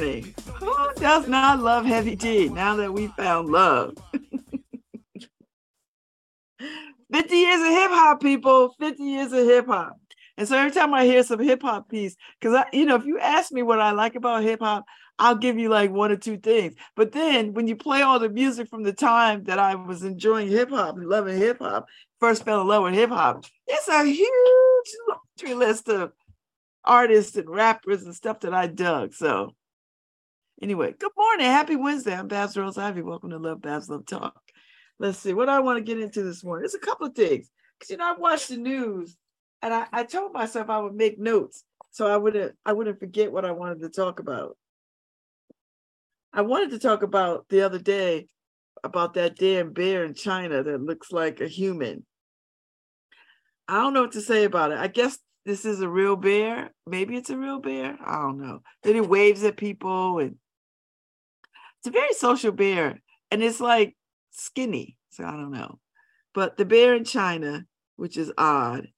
morning? Who does not love Heavy D now that we found love? 50 years of hip hop, people. 50 years of hip hop. And so every time I hear some hip hop piece, because I, you know, if you ask me what I like about hip hop, I'll give you like one or two things. But then when you play all the music from the time that I was enjoying hip hop and loving hip hop, first fell in love with hip hop, it's a huge laundry list of artists and rappers and stuff that I dug. So anyway, good morning. Happy Wednesday. I'm Babz Rawls-Ivy. Welcome to Love Babz Love Talk. Let's see what I want to get into this morning. There's a couple of things. Because you know, I watched the news and I, I told myself I would make notes so I wouldn't I wouldn't forget what I wanted to talk about. I wanted to talk about the other day about that damn bear in China that looks like a human. I don't know what to say about it. I guess this is a real bear. Maybe it's a real bear. I don't know. Then it waves at people and it's a very social bear and it's like skinny. So I don't know. But the bear in China, which is odd,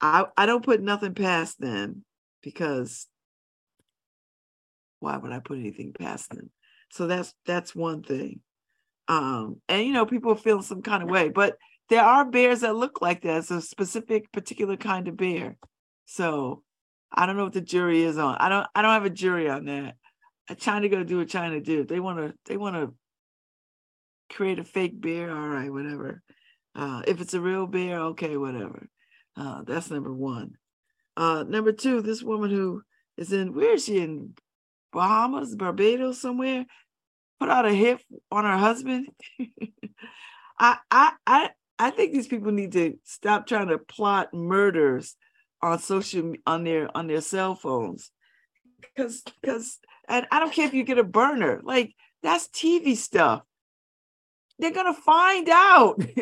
I, I don't put nothing past them because why would I put anything past them? So that's that's one thing. Um, and you know, people feel some kind of way, but there are bears that look like that. It's a specific, particular kind of bear. So I don't know what the jury is on. I don't I don't have a jury on that. China gonna do what China do. They wanna they wanna create a fake bear, all right, whatever. Uh, if it's a real bear, okay, whatever. Uh, that's number one. Uh, number two, this woman who is in where is she in Bahamas, Barbados, somewhere, put out a hit on her husband. I I I I think these people need to stop trying to plot murders on social on their on their cell phones. Because because and I don't care if you get a burner, like that's TV stuff. They're gonna find out.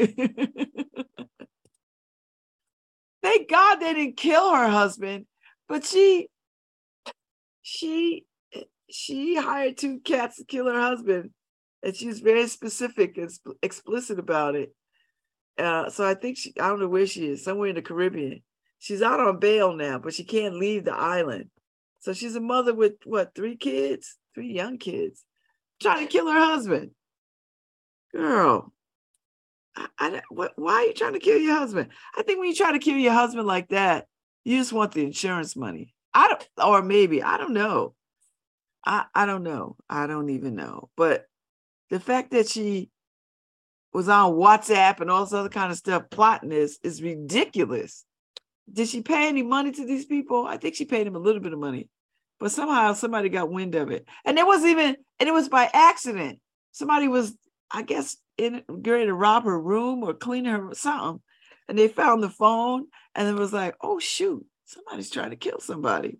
Thank God they didn't kill her husband, but she she she hired two cats to kill her husband, and she was very specific and sp- explicit about it. Uh, so I think she I don't know where she is, somewhere in the Caribbean. She's out on bail now, but she can't leave the island. So she's a mother with what three kids, three young kids, trying to kill her husband. Girl, I, I, what, why are you trying to kill your husband? I think when you try to kill your husband like that, you just want the insurance money. I don't, or maybe I don't know. I I don't know. I don't even know. But the fact that she was on WhatsApp and all this other kind of stuff plotting this is ridiculous. Did she pay any money to these people? I think she paid him a little bit of money, but somehow somebody got wind of it, and it was even and it was by accident. Somebody was, I guess, in ready to rob her room or clean her something, and they found the phone, and it was like, oh shoot, somebody's trying to kill somebody.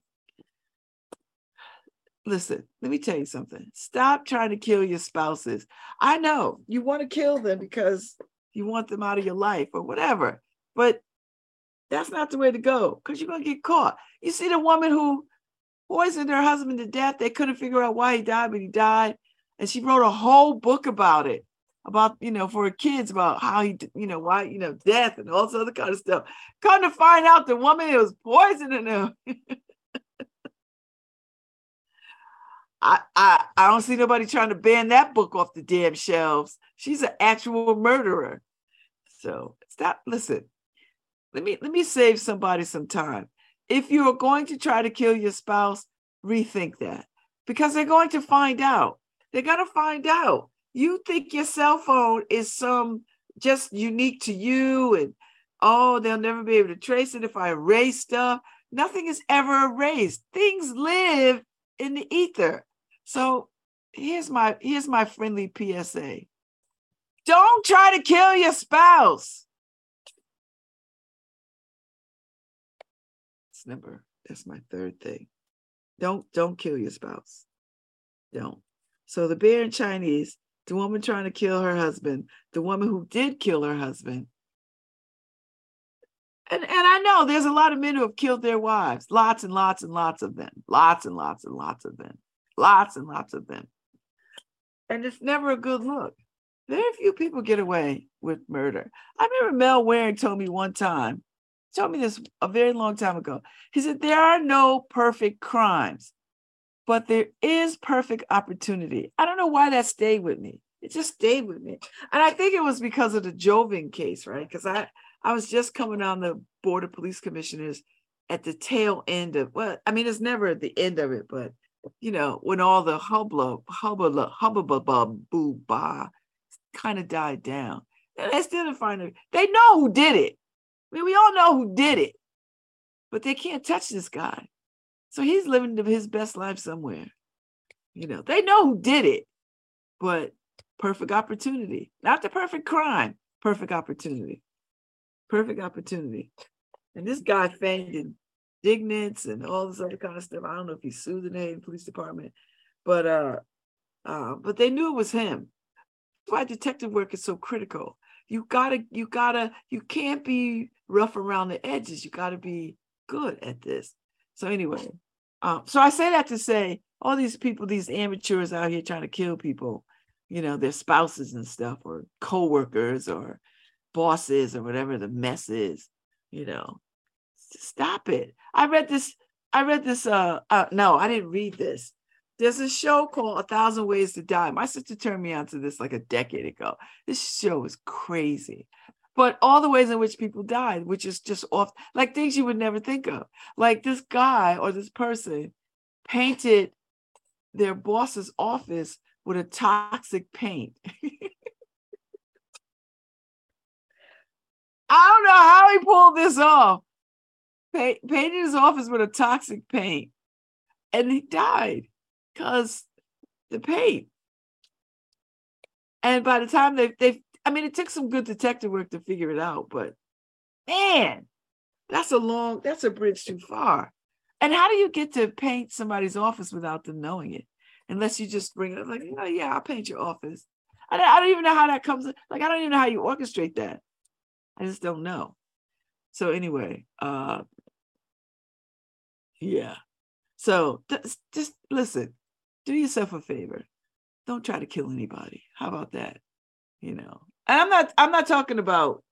Listen, let me tell you something. Stop trying to kill your spouses. I know you want to kill them because you want them out of your life or whatever, but that's not the way to go because you're going to get caught. You see the woman who poisoned her husband to death, they couldn't figure out why he died, but he died. And she wrote a whole book about it, about, you know, for her kids, about how he, you know, why, you know, death and all this other kind of stuff. Come to find out the woman was poisoning him. I, I I don't see nobody trying to ban that book off the damn shelves. She's an actual murderer. So stop. Listen, let me let me save somebody some time. If you are going to try to kill your spouse, rethink that because they're going to find out. They're gonna find out. You think your cell phone is some just unique to you, and oh, they'll never be able to trace it if I erase stuff. Nothing is ever erased. Things live in the ether. So here's my here's my friendly PSA. Don't try to kill your spouse. Number that's my third thing. Don't don't kill your spouse. Don't. So the bear in Chinese, the woman trying to kill her husband, the woman who did kill her husband. And, and I know there's a lot of men who have killed their wives, lots and lots and lots of them, lots and lots and lots of them. Lots and lots of them. And it's never a good look. Very few people get away with murder. I remember Mel Waring told me one time, told me this a very long time ago. He said, There are no perfect crimes, but there is perfect opportunity. I don't know why that stayed with me. It just stayed with me. And I think it was because of the Jovin case, right? Because I, I was just coming on the board of police commissioners at the tail end of well, I mean, it's never at the end of it, but you know, when all the hubbub, hubbub, hubbub, boo, bah, kind of died down. And they still didn't find it. They know who did it. I mean, we all know who did it, but they can't touch this guy. So he's living his best life somewhere. You know, they know who did it, but perfect opportunity, not the perfect crime, perfect opportunity, perfect opportunity. And this guy feigned indignance and all this other kind of stuff. I don't know if he sued the Haiti Police Department, but uh, uh, but they knew it was him. That's why detective work is so critical. You gotta, you gotta, you can't be rough around the edges. You gotta be good at this. So anyway, um, so I say that to say all these people, these amateurs out here trying to kill people, you know, their spouses and stuff, or co-workers or bosses or whatever the mess is, you know, stop it. I read this, I read this, uh, uh no, I didn't read this. There's a show called A Thousand Ways to Die. My sister turned me on to this like a decade ago. This show is crazy. But all the ways in which people died, which is just off, like things you would never think of. Like this guy or this person painted their boss's office with a toxic paint. I don't know how he pulled this off. Pa- painted his office with a toxic paint and he died because the paint. And by the time they they I mean it took some good detective work to figure it out, but man, that's a long, that's a bridge too far. And how do you get to paint somebody's office without them knowing it? Unless you just bring it up like, oh yeah, I'll paint your office. I don't, I don't even know how that comes. Like, I don't even know how you orchestrate that. I just don't know. So anyway, uh yeah. So just, just listen, do yourself a favor. Don't try to kill anybody. How about that? You know, and I'm not I'm not talking about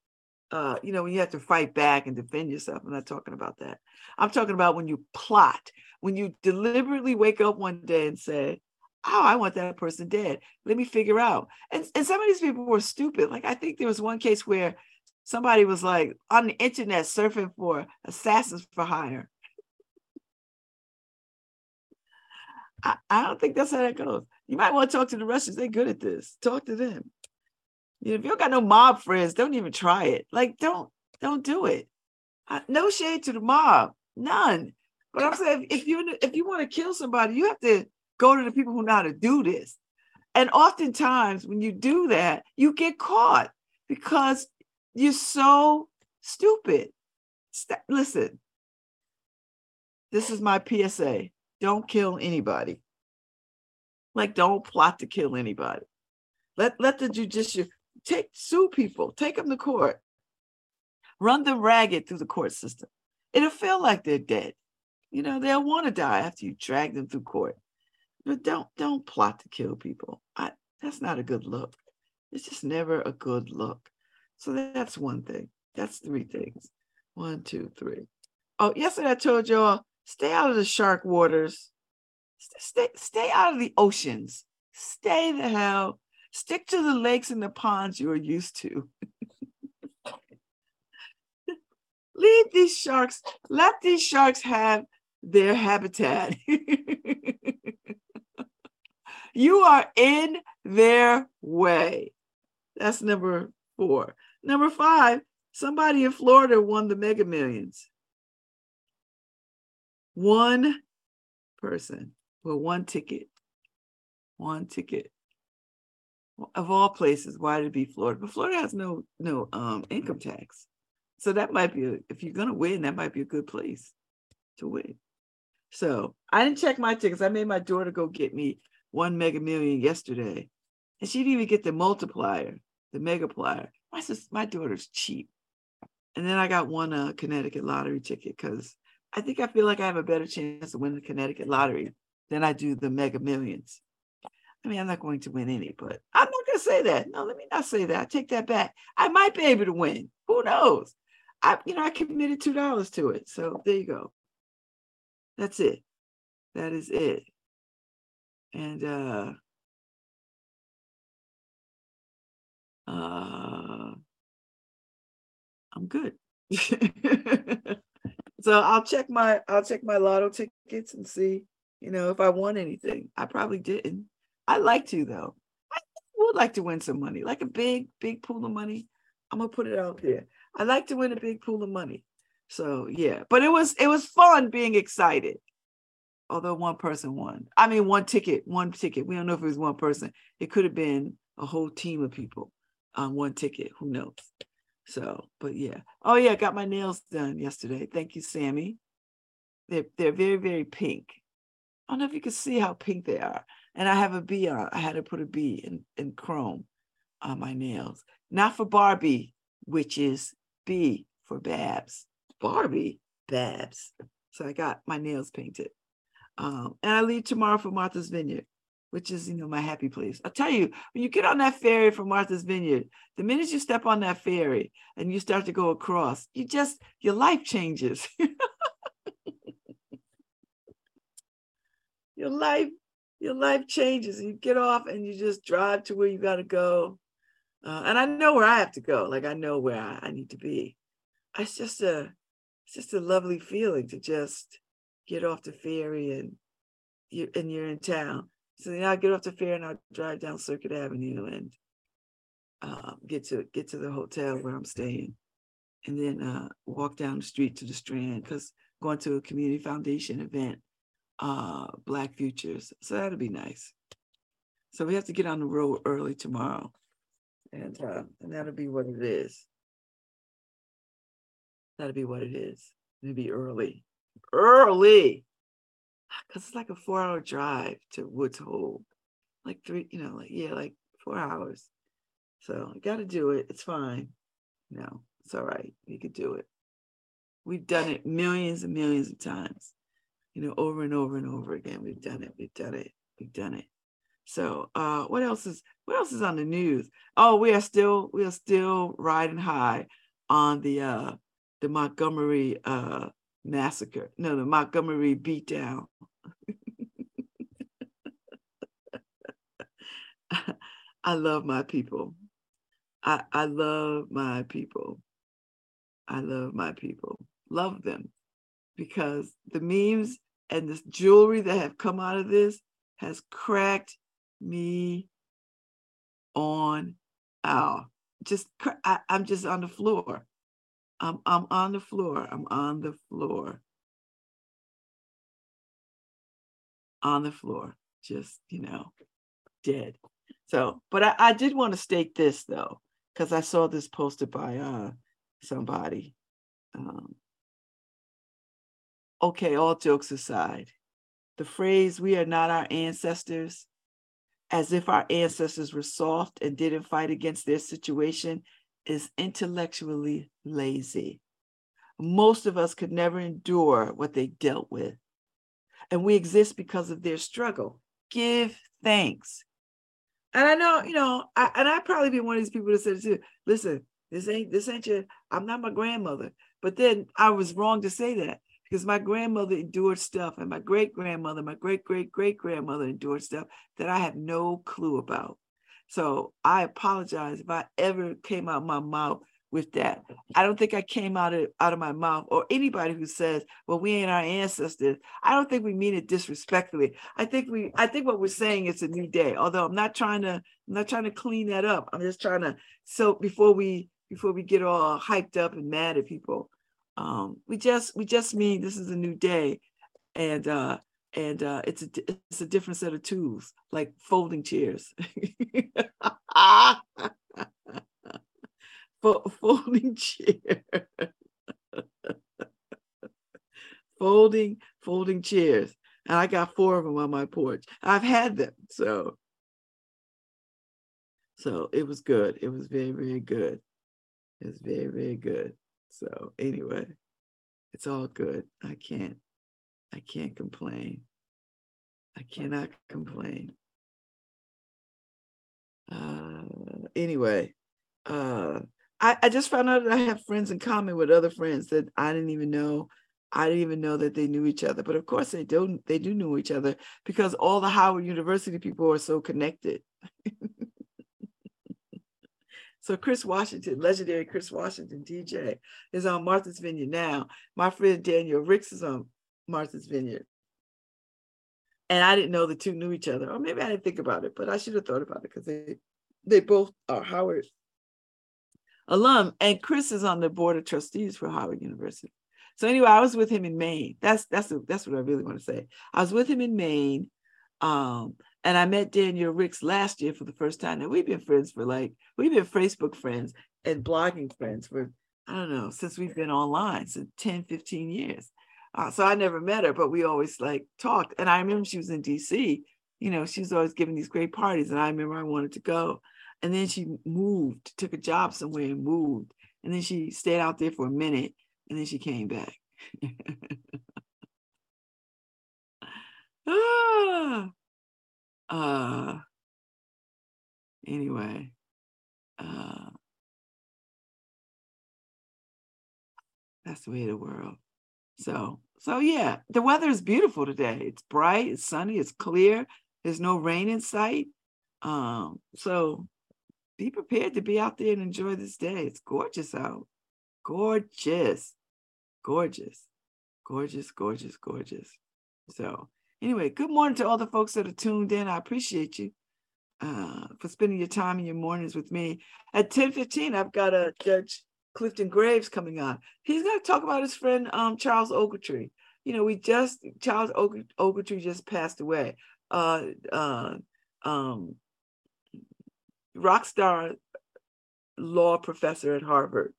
uh, you know, when you have to fight back and defend yourself. I'm not talking about that. I'm talking about when you plot, when you deliberately wake up one day and say, Oh, I want that person dead. Let me figure out. And, and some of these people were stupid. Like I think there was one case where somebody was like on the internet surfing for assassins for hire. I, I don't think that's how that goes. You might want to talk to the Russians. They're good at this. Talk to them. You know, if you don't got no mob friends, don't even try it. Like, don't don't do it. I, no shade to the mob, none. But I'm saying if you if you want to kill somebody, you have to go to the people who know how to do this. And oftentimes, when you do that, you get caught because you're so stupid. St- listen, this is my PSA. Don't kill anybody. Like, don't plot to kill anybody. Let let the judicial take sue people, take them to court, run them ragged through the court system. It'll feel like they're dead. You know, they'll want to die after you drag them through court. But don't don't plot to kill people. I, that's not a good look. It's just never a good look. So that's one thing. That's three things. One, two, three. Oh, yesterday I told y'all stay out of the shark waters. Stay, stay out of the oceans. Stay the hell. Stick to the lakes and the ponds you're used to. Leave these sharks, let these sharks have their habitat. you are in their way. That's number four. Number five, somebody in Florida won the mega millions. One person with one ticket. One ticket. Of all places, why did it be Florida? But Florida has no no um income tax. So that might be a, if you're gonna win, that might be a good place to win. So I didn't check my tickets. I made my daughter go get me one mega million yesterday. And she didn't even get the multiplier, the megaplier. My sister, my daughter's cheap. And then I got one uh, Connecticut lottery ticket because I think I feel like I have a better chance of winning the Connecticut lottery than I do the mega millions. I mean, I'm not going to win any, but I'm not going to say that. No, let me not say that. I take that back. I might be able to win. Who knows? I, you know, I committed two dollars to it. So there you go. That's it. That is it. And uh uh I'm good. so I'll check my I'll check my lotto tickets and see, you know, if I won anything. I probably didn't. I like to though. I would like to win some money, like a big, big pool of money. I'm gonna put it out there. I like to win a big pool of money. So yeah, but it was it was fun being excited. Although one person won. I mean one ticket, one ticket. We don't know if it was one person. It could have been a whole team of people on one ticket. Who knows? So, but yeah. Oh yeah, I got my nails done yesterday. Thank you, Sammy. They're they're very, very pink. I don't know if you can see how pink they are. And I have a B on. I had to put a B in, in chrome on my nails. Not for Barbie, which is B for Babz. Barbie, Babz. So I got my nails painted. Um, and I leave tomorrow for Martha's Vineyard, which is, you know, my happy place. I'll tell you, when you get on that ferry from Martha's Vineyard, the minute you step on that ferry and you start to go across, you just, your life changes. your life, your life changes. You get off and you just drive to where you got to go. Uh, and I know where I have to go. Like I know where I, I need to be. It's just a, it's just a lovely feeling to just get off the ferry and you and you're in town. So then I get off the ferry and I drive down Circuit Avenue and uh, get to get to the hotel where I'm staying, and then uh, walk down the street to the Strand because going to a community foundation event, uh, Black Futures. So that'll be nice. So we have to get on the road early tomorrow, and uh, and that'll be what it is. That'll be what it is. It'll be early, early, because it's like a four-hour drive to Woods Hole, like three, you know, like yeah, like four hours. So I got to do it. It's fine. Know, it's all right. You could do it. We've done it millions and millions of times. You know, over and over and over again. We've done it. We've done it. We've done it. So uh what else is what else is on the news? Oh, we are still we are still riding high on the uh the Montgomery uh massacre. No, the Montgomery beatdown. I love my people. I, I love my people. I love my people. Love them because the memes and this jewelry that have come out of this has cracked me on out. Just I, I'm just on the floor. I'm I'm on the floor. I'm on the floor. On the floor. Just, you know, dead. So, but I, I did want to state this though, because I saw this posted by uh somebody. Um, okay, all jokes aside, the phrase we are not our ancestors, as if our ancestors were soft and didn't fight against their situation, is intellectually lazy. Most of us could never endure what they dealt with. And we exist because of their struggle. Give thanks. And I know, you know, I, and I'd probably be one of these people that said too, listen, this ain't this ain't your, I'm not my grandmother. But then I was wrong to say that because my grandmother endured stuff and my great grandmother, my great great great grandmother endured stuff that I have no clue about. So I apologize if I ever came out my mouth with that. I don't think I came out of out of my mouth or anybody who says, "Well, we ain't our ancestors." I don't think we mean it disrespectfully. I think we I think what we're saying is a new day. Although I'm not trying to I'm not trying to clean that up. I'm just trying to so before we before we get all hyped up and mad at people, um, we just we just mean this is a new day, and uh, and uh, it's a it's a different set of tools like folding chairs. folding chair. folding folding chairs, and I got four of them on my porch. I've had them, so so it was good. It was very very good. It was very very good. So anyway, it's all good. I can't I can't complain. I cannot complain. Uh, anyway, uh, I, I just found out that I have friends in common with other friends that I didn't even know. I didn't even know that they knew each other. But of course they don't. they do know each other because all the Howard University people are so connected. so Chris Washington, legendary Chris Washington, DJ, is on Martha's Vineyard now. My friend Danielle Ricks is on Martha's Vineyard. And I didn't know the two knew each other. Or maybe I didn't think about it, but I should have thought about it because they they both are Howard alum. And Chris is on the board of trustees for Howard University. So anyway, I was with him in Maine. That's that's that's what I really want to say. I was with him in Maine, um, and I met Danielle Ricks last year for the first time. And we've been friends for like we've been Facebook friends and blogging friends for I don't know since we've been online, so 10, 15 years. Uh, so I never met her, but we always like talked. And I remember she was in DC. You know, she was always giving these great parties, and I remember I wanted to go. And then she moved, took a job somewhere and moved. And then she stayed out there for a minute and then she came back. ah, uh, anyway, uh, that's the way of the world. So, so yeah, the weather is beautiful today. It's bright, it's sunny, it's clear. There's no rain in sight. Um, so be prepared to be out there and enjoy this day. It's gorgeous out. Gorgeous. Gorgeous. Gorgeous, gorgeous, gorgeous. So anyway, good morning to all the folks that are tuned in. I appreciate you uh, for spending your time in your mornings with me. At 10:15, I've got a Judge Clifton Graves coming on. He's going to talk about his friend um, Charles Ogletree. You know, we just Charles Ogletree just passed away. Uh, uh, um, rock star law professor at Harvard.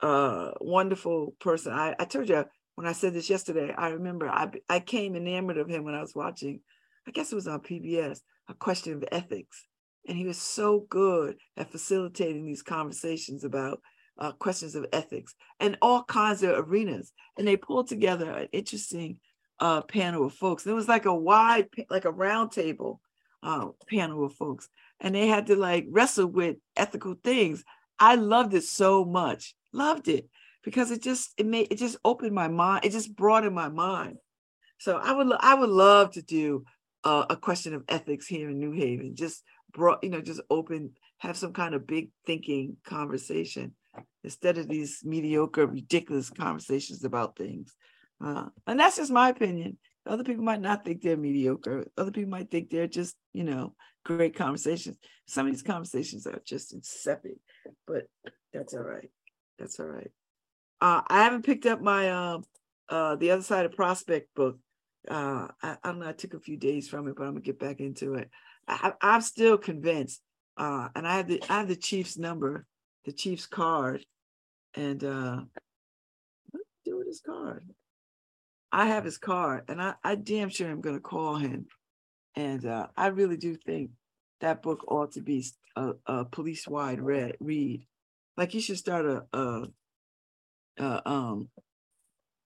Uh, wonderful person. I, I told you when I said this yesterday, I remember I, I came enamored of him when I was watching, I guess it was on PBS, A Question of Ethics. And he was so good at facilitating these conversations about uh, questions of ethics and all kinds of arenas. And they pulled together an interesting uh, panel of folks. And it was like a wide, like a round table uh, panel of folks and they had to like wrestle with ethical things. I loved it so much, loved it because it just it made it just opened my mind. It just broadened my mind. So I would I would love to do uh, a question of ethics here in New Haven. Just brought you know just open have some kind of big thinking conversation instead of these mediocre ridiculous conversations about things. Uh, and that's just my opinion. Other people might not think they're mediocre. Other people might think they're just, you know, great conversations. Some of these conversations are just insipid, but that's all right. That's all right. Uh, I haven't picked up my um uh the other side of prospect book. Uh, I, I don't know. I took a few days from it, but I'm gonna get back into it. I, I'm still convinced. Uh, and I have the I have the Chiefs number, the Chiefs card, and uh, what do with his card? I have his card, and I, I damn sure am going to call him. And uh, I really do think that book ought to be a, a police wide read read. Like you should start a, a, a um,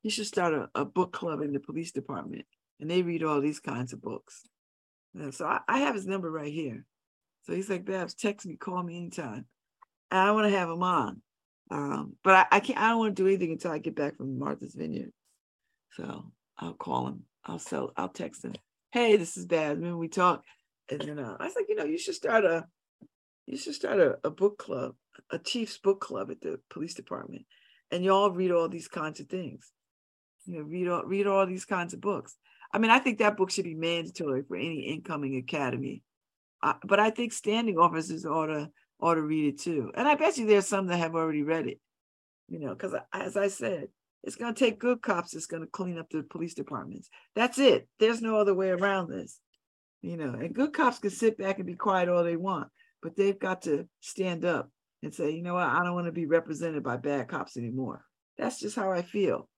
you should start a, a, book club in the police department, and they read all these kinds of books. And so I, I have his number right here. So he's like, Babz, text me, call me anytime. And I want to have him on. Um, but I, I can't I don't want to do anything until I get back from Martha's Vineyard. So I'll call him. I'll sell. I'll text him. Hey, this is bad. When we talk, and then uh, I was like, you know, you should start a, you should start a, a book club, a Chiefs book club at the police department, and you all read all these kinds of things. You know, read all read all these kinds of books. I mean, I think that book should be mandatory for any incoming academy. Uh, but I think standing officers ought to ought to read it too. And I bet you there's some that have already read it. You know, because as I said, it's going to take good cops that's going to clean up the police departments. That's it. There's no other way around this. You know, and good cops can sit back and be quiet all they want, but they've got to stand up and say, you know what, I don't want to be represented by bad cops anymore. That's just how I feel.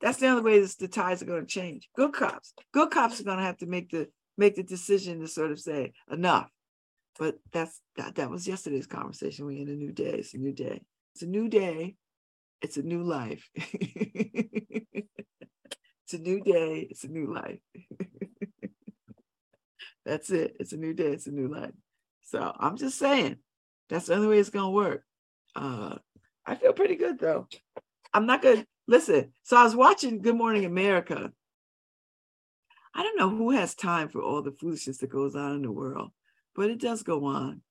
That's the only way this, the tides are going to change. Good cops, good cops are going to have to make the make the decision to sort of say enough. But that's that. That was yesterday's conversation. We're in a new day. It's a new day. It's a new day. It's a new life. it's a new day. It's a new life. that's it. It's a new day. It's a new life. So I'm just saying that's the only way it's to work. uh, I feel pretty good though. I'm not gonna listen. So I was watching Good Morning America. I don't know who has time for all the foolishness that goes on in the world, but it does go on.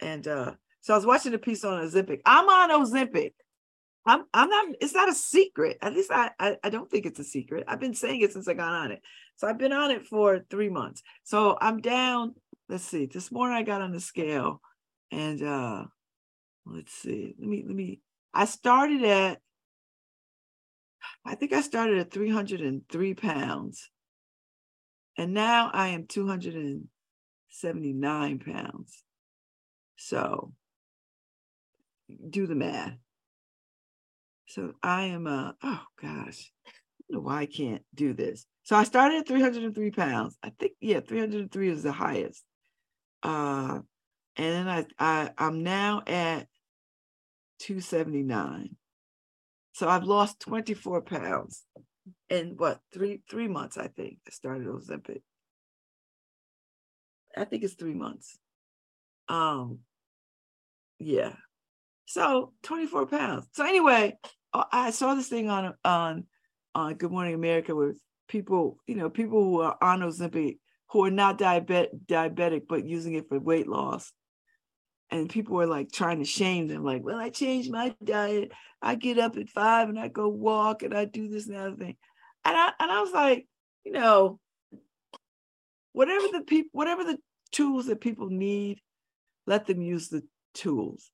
And uh, so I was watching a piece on Ozempic. I'm on Ozempic. I'm I'm not, it's not a secret. At least I, I I don't think it's a secret. I've been saying it since I got on it. So I've been on it for three months. So I'm down. Let's see. This morning I got on the scale and uh let's see. Let me let me I started at I think I started at 303 pounds. And now I am 279 pounds. So do the math. So I am a, oh gosh, I don't know why I can't do this. So I started at 303 pounds. I think yeah, 303 is the highest. Uh and then I, I I'm now at 279. So I've lost 24 pounds in what three three months, I think. I started Ozempic. I think it's three months. Um yeah. So 24 pounds. So anyway, uh, I saw this thing on on on Good Morning America with people, you know, people who are on Ozempic who are not diabetic diabetic but using it for weight loss and people were like trying to shame them, like, well, I changed my diet. I get up at five and I go walk and I do this and that thing. And I and I was like, you know, whatever the people, whatever the tools that people need, let them use the tools.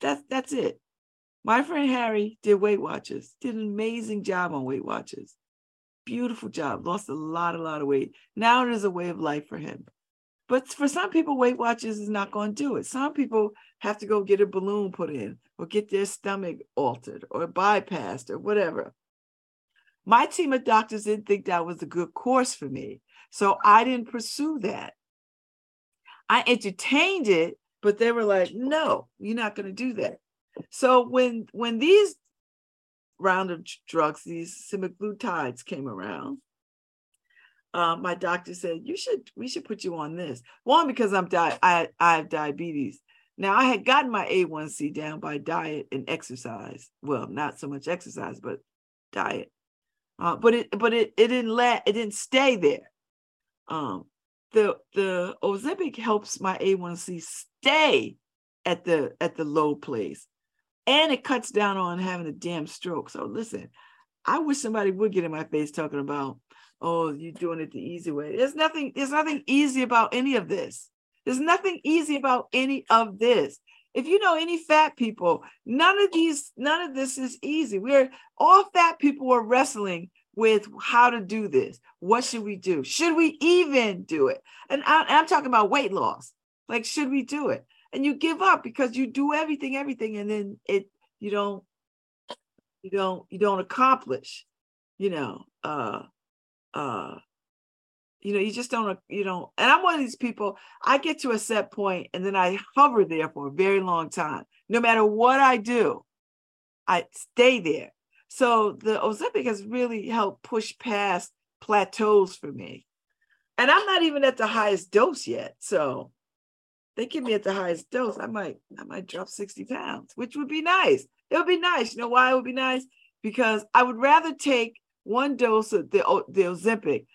That's that's it. My friend Harry did Weight Watchers, did an amazing job on Weight Watchers. Beautiful job, lost a lot, a lot of weight. Now it is a way of life for him. But for some people, Weight Watchers is not going to do it. Some people have to go get a balloon put in or get their stomach altered or bypassed or whatever. My team of doctors didn't think that was a good course for me. So I didn't pursue that. I entertained it, but they were like, no, you're not going to do that. So when when these round of drugs, these semaglutides came around, uh, my doctor said you should we should put you on this. One because i'm di- I, I have diabetes. Now i had gotten my a1c down by diet and exercise. Well not so much exercise but diet. Uh, but it but it, it didn't let it didn't stay there. Um the the ozempic helps my a1c stay at the at the low place and it cuts down on having a damn stroke so listen i wish somebody would get in my face talking about oh, you're doing it the easy way. There's nothing, there's nothing easy about any of this. There's nothing easy about any of this. If you know any fat people, none of these, none of this is easy. We're all fat people are wrestling with how to do this. What should we do? Should we even do it? And I, I'm talking about weight loss. Like, should we do it? And you give up because you do everything, everything, and then it you don't you don't you don't accomplish. You know, uh, uh you know you just don't you know and i'm one of these people i get to a set point and then i hover there for a very long time no matter what i do i stay there so the ozempic has really helped push past plateaus for me and i'm not even at the highest dose yet so they give me at the highest dose i might i might drop 60 pounds which would be nice it would be nice you know why it would be nice because i would rather take one dose of the, the Ozempic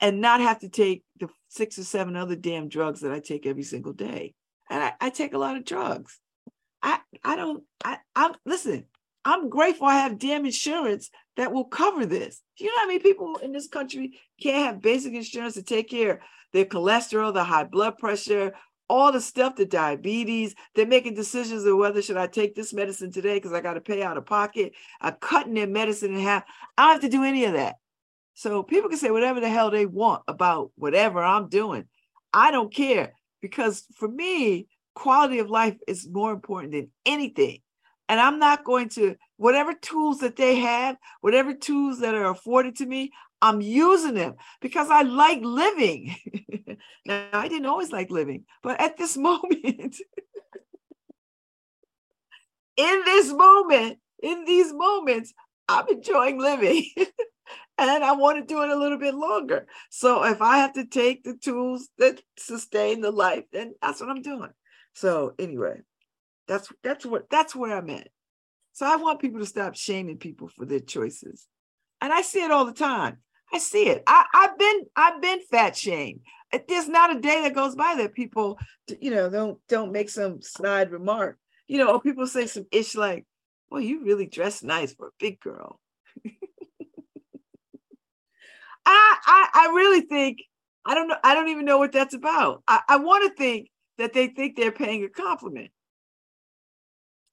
and not have to take the six or seven other damn drugs that I take every single day. And I, I take a lot of drugs. I I don't I I'm listen, I'm grateful I have damn insurance that will cover this. You know how many people in this country can't have basic insurance to take care their cholesterol, their high blood pressure, all the stuff, the diabetes, they're making decisions of whether should I take this medicine today because I got to pay out of pocket. I'm cutting their medicine in half. I don't have to do any of that. So people can say whatever the hell they want about whatever I'm doing. I don't care because for me, quality of life is more important than anything. And I'm not going to, whatever tools that they have, whatever tools that are afforded to me, I'm using them because I like living. now, I didn't always like living, but at this moment, in this moment, in these moments, I'm enjoying living. and I want to do it a little bit longer. So if I have to take the tools that sustain the life, then that's what I'm doing. So anyway, that's that's what that's where I'm at. So I want people to stop shaming people for their choices. And I see it all the time. I see it. I, I've been I've been fat shamed. There's not a day that goes by that people, you know, don't don't make some snide remark. You know, or people say some ish like, "Well, you really dress nice for a big girl." I, I I really think I don't know. I don't even know what that's about. I, I want to think that they think they're paying a compliment.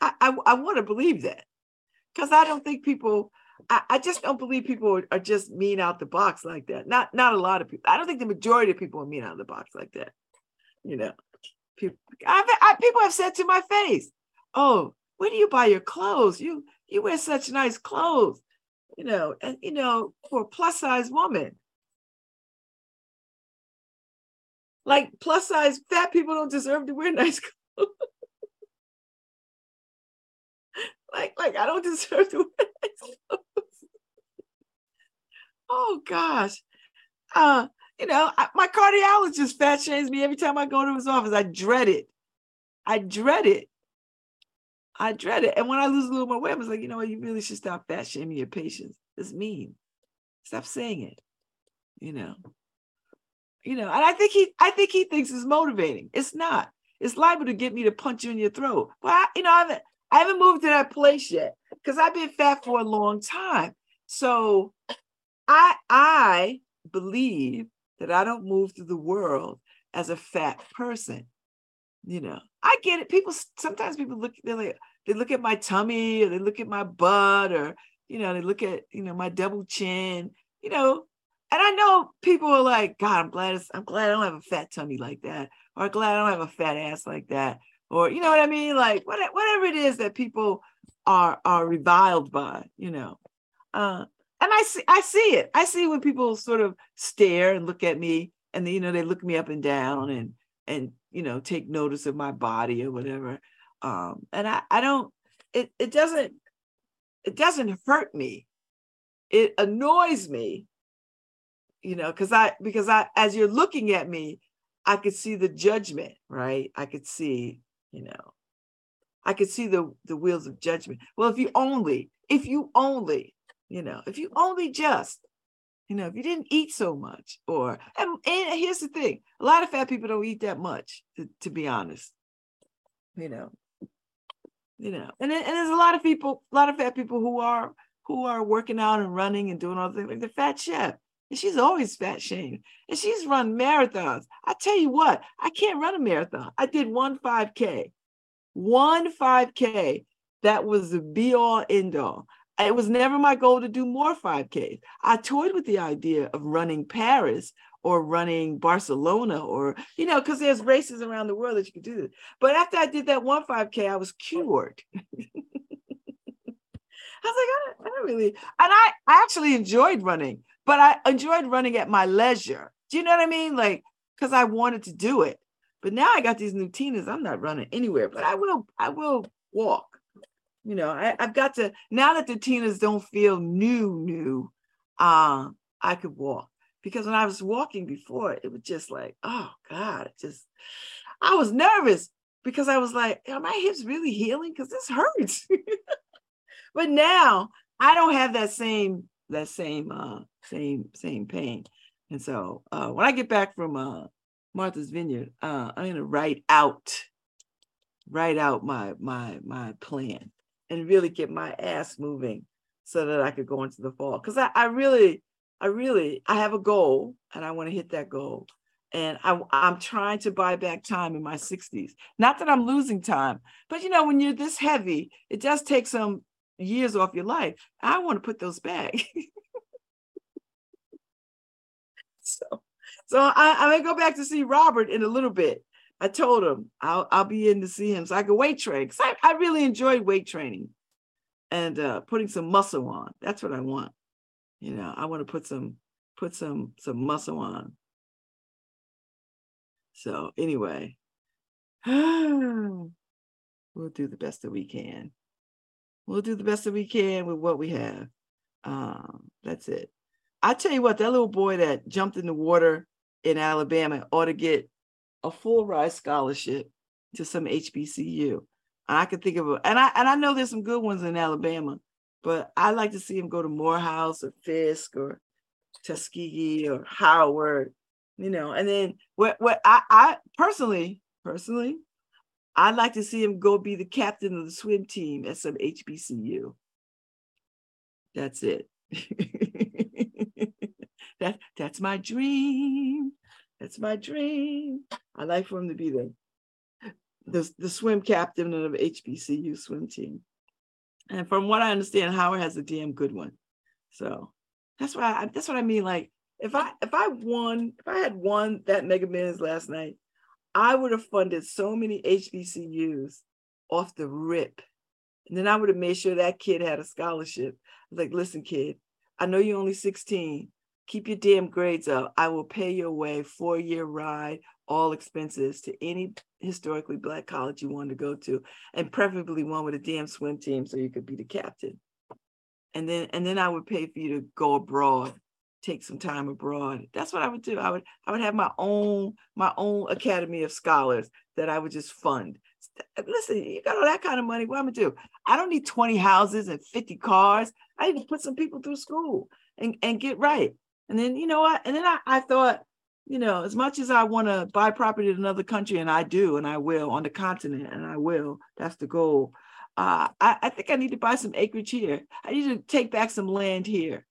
I I, I want to believe that because I don't think people. I, I just don't believe people are, are just mean out the box like that. Not not a lot of people. I don't think the majority of people are mean out of the box like that. You know, people. I, people have said to my face, "Oh, where do you buy your clothes? You you wear such nice clothes." You know, and you know, for a plus size woman, like plus size fat people don't deserve to wear nice clothes. Like, like I don't deserve to oh gosh. Uh, you know, I, my cardiologist fat shames me every time I go to his office. I dread it. I dread it. I dread it. And when I lose a little more weight, I was like, you know what, you really should stop fat shaming your patients. It's mean. Stop saying it. You know you know, and I think he, I think he thinks it's motivating. It's not. It's liable to get me to punch you in your throat. Well, I, you know, I haven't, I haven't moved to that place yet because I've been fat for a long time. So, I, I believe that I don't move through the world as a fat person. You know, I get it. People sometimes people look, they're like, they look at my tummy or they look at my butt or you know, they look at you know my double chin. You know, and I know people are like, God, I'm glad I'm glad I don't have a fat tummy like that, or glad I don't have a fat ass like that, or you know what I mean, like whatever, whatever it is that people are are reviled by, you know. Uh, and I see I see it. I see when people sort of stare and look at me, and you know they look me up and down and and you know take notice of my body or whatever. Um, and I I don't it it doesn't it doesn't hurt me. It annoys me you know because i because i as you're looking at me i could see the judgment right i could see you know. I could see the the wheels of judgment. Well if you only if you only you know if you only just you know if you didn't eat so much or and, and here's the thing a lot of fat people don't eat that much to, to be honest you know. You know and, and there's a lot of people a lot of fat people who are who are working out and running and doing all the things like the fat chef and she's always fat shamed. And she's run marathons. I tell you what, I can't run a marathon. I did one 5K, one 5K. That was the be all end all. It was never my goal to do more 5Ks. I toyed with the idea of running Paris or running Barcelona or, you know, because there's races around the world that you could do this. But after I did that one 5K, I was cured. I was like, I don't, I don't really, and I, I actually enjoyed running but I enjoyed running at my leisure. Do you know what I mean? Like, because I wanted to do it. But now I got these new Tinas. I'm not running anywhere, but I will, I will walk. You know, I, have got to now that the Tinas don't feel new, new, uh, I could walk. Because when I was walking before, it was just like, oh God, it just I was nervous because I was like, are my hips really healing? Because this hurts. but now I don't have that same that same uh same same pain. And so uh when I get back from uh Martha's Vineyard, uh I'm gonna write out write out my my my plan and really get my ass moving so that I could go into the fall. Because I, I really, I really, I have a goal and I want to hit that goal. And I, I'm trying to buy back time in my 60s. Not that I'm losing time, but you know, when you're this heavy, it does take some years off your life. I want to put those back. so, so I, I'm gonna go back to see Robert in a little bit. I told him I'll I'll be in to see him so I can weight train because I, I really enjoy weight training and uh, putting some muscle on. That's what I want. You know, I want to put some put some some muscle on. So anyway, we'll do the best that we can we'll do the best that we can with what we have. Um, that's it. I tell you what, that little boy that jumped in the water in Alabama ought to get a full ride scholarship to some HBCU. And I could think of a, and I and I know there's some good ones in Alabama, but I like to see him go to Morehouse or Fisk or Tuskegee or Howard, you know. And then what what I I personally personally I'd like to see him go be the captain of the swim team at some HBCU. That's it. that that's my dream. That's my dream. I'd like for him to be the the, the swim captain of HBCU swim team. And from what I understand, Howard has a damn good one. So that's why I, that's what I mean. Like if I if I won, if I had won that Mega Millions last night, I would have funded so many HBCUs off the rip. And then I would have made sure that kid had a scholarship. Like, listen, kid, I know you're only 16. Keep your damn grades up. I will pay your way, four year ride, all expenses to any historically black college you want to go to, and preferably one with a damn swim team so you could be the captain. And then and then I would pay for you to go abroad take some time abroad. That's what I would do. I would I would have my own my own academy of scholars that I would just fund. Listen, you got all that kind of money. What I'm gonna do? I don't need 20 houses and 50 cars. I need to put some people through school and, and get right. And then you know what? And then I, I thought, you know, as much as I want to buy property in another country, and I do, and I will on the continent, and I will. That's the goal. Uh, I, I think I need to buy some acreage here. I need to take back some land here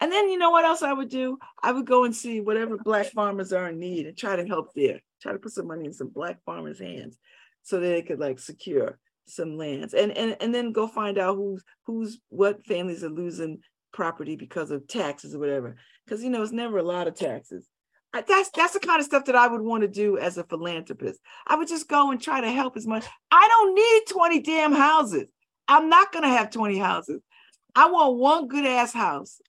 and then you know what else I would do? I would go and see whatever black farmers are in need and try to help there. Try to put some money in some black farmers' hands so that they could like secure some lands and and and then go find out who's who's what families are losing property because of taxes or whatever. Because you know it's never a lot of taxes. I, that's that's the kind of stuff that I would want to do as a philanthropist. I would just go and try to help as much. I don't need 20 damn houses. I'm not gonna have 20 houses. I want one good ass house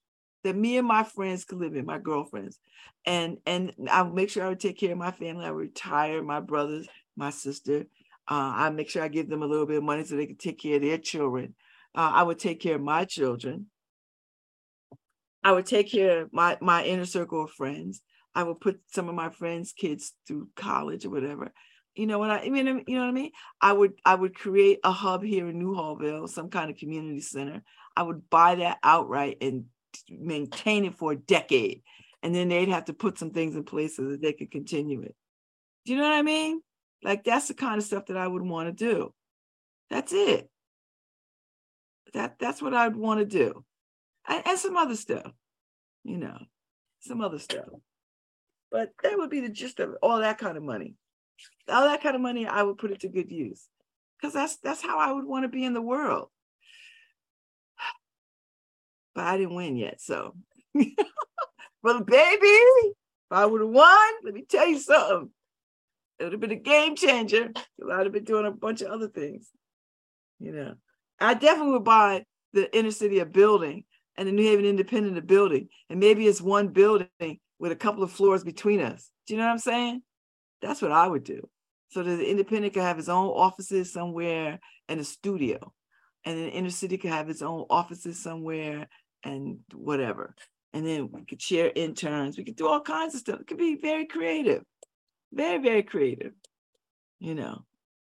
that me and my friends could live in, my girlfriends. And and I'll make sure I would take care of my family. I would retire my brothers, my sister. Uh, I make sure I give them a little bit of money so they can take care of their children. Uh, I would take care of my children. I would take care of my my inner circle of friends. I would put some of my friends' kids through college or whatever. You know what I, I mean? You know what I mean? I would I would create a hub here in Newhallville, some kind of community center. I would buy that outright and maintain it for a decade. And then they'd have to put some things in place so that they could continue it. Do you know what I mean? Like that's the kind of stuff that I would want to do. That's it. That that's what I'd want to do. And, and some other stuff, you know, some other stuff. But that would be the gist of all that kind of money. All that kind of money, I would put it to good use. Because that's that's how I would want to be in the world but I didn't win yet. So, but baby, if I would have won, let me tell you something. It would have been a game changer. I'd have been doing a bunch of other things. You know, I definitely would buy the inner city a building and the New Haven Independent a building, and maybe it's one building with a couple of floors between us. Do you know what I'm saying? That's what I would do. So that the independent could have his own offices somewhere and a studio. And the inner city could have its own offices somewhere and whatever. And then we could share interns. We could do all kinds of stuff. It could be very creative, very, very creative. You know,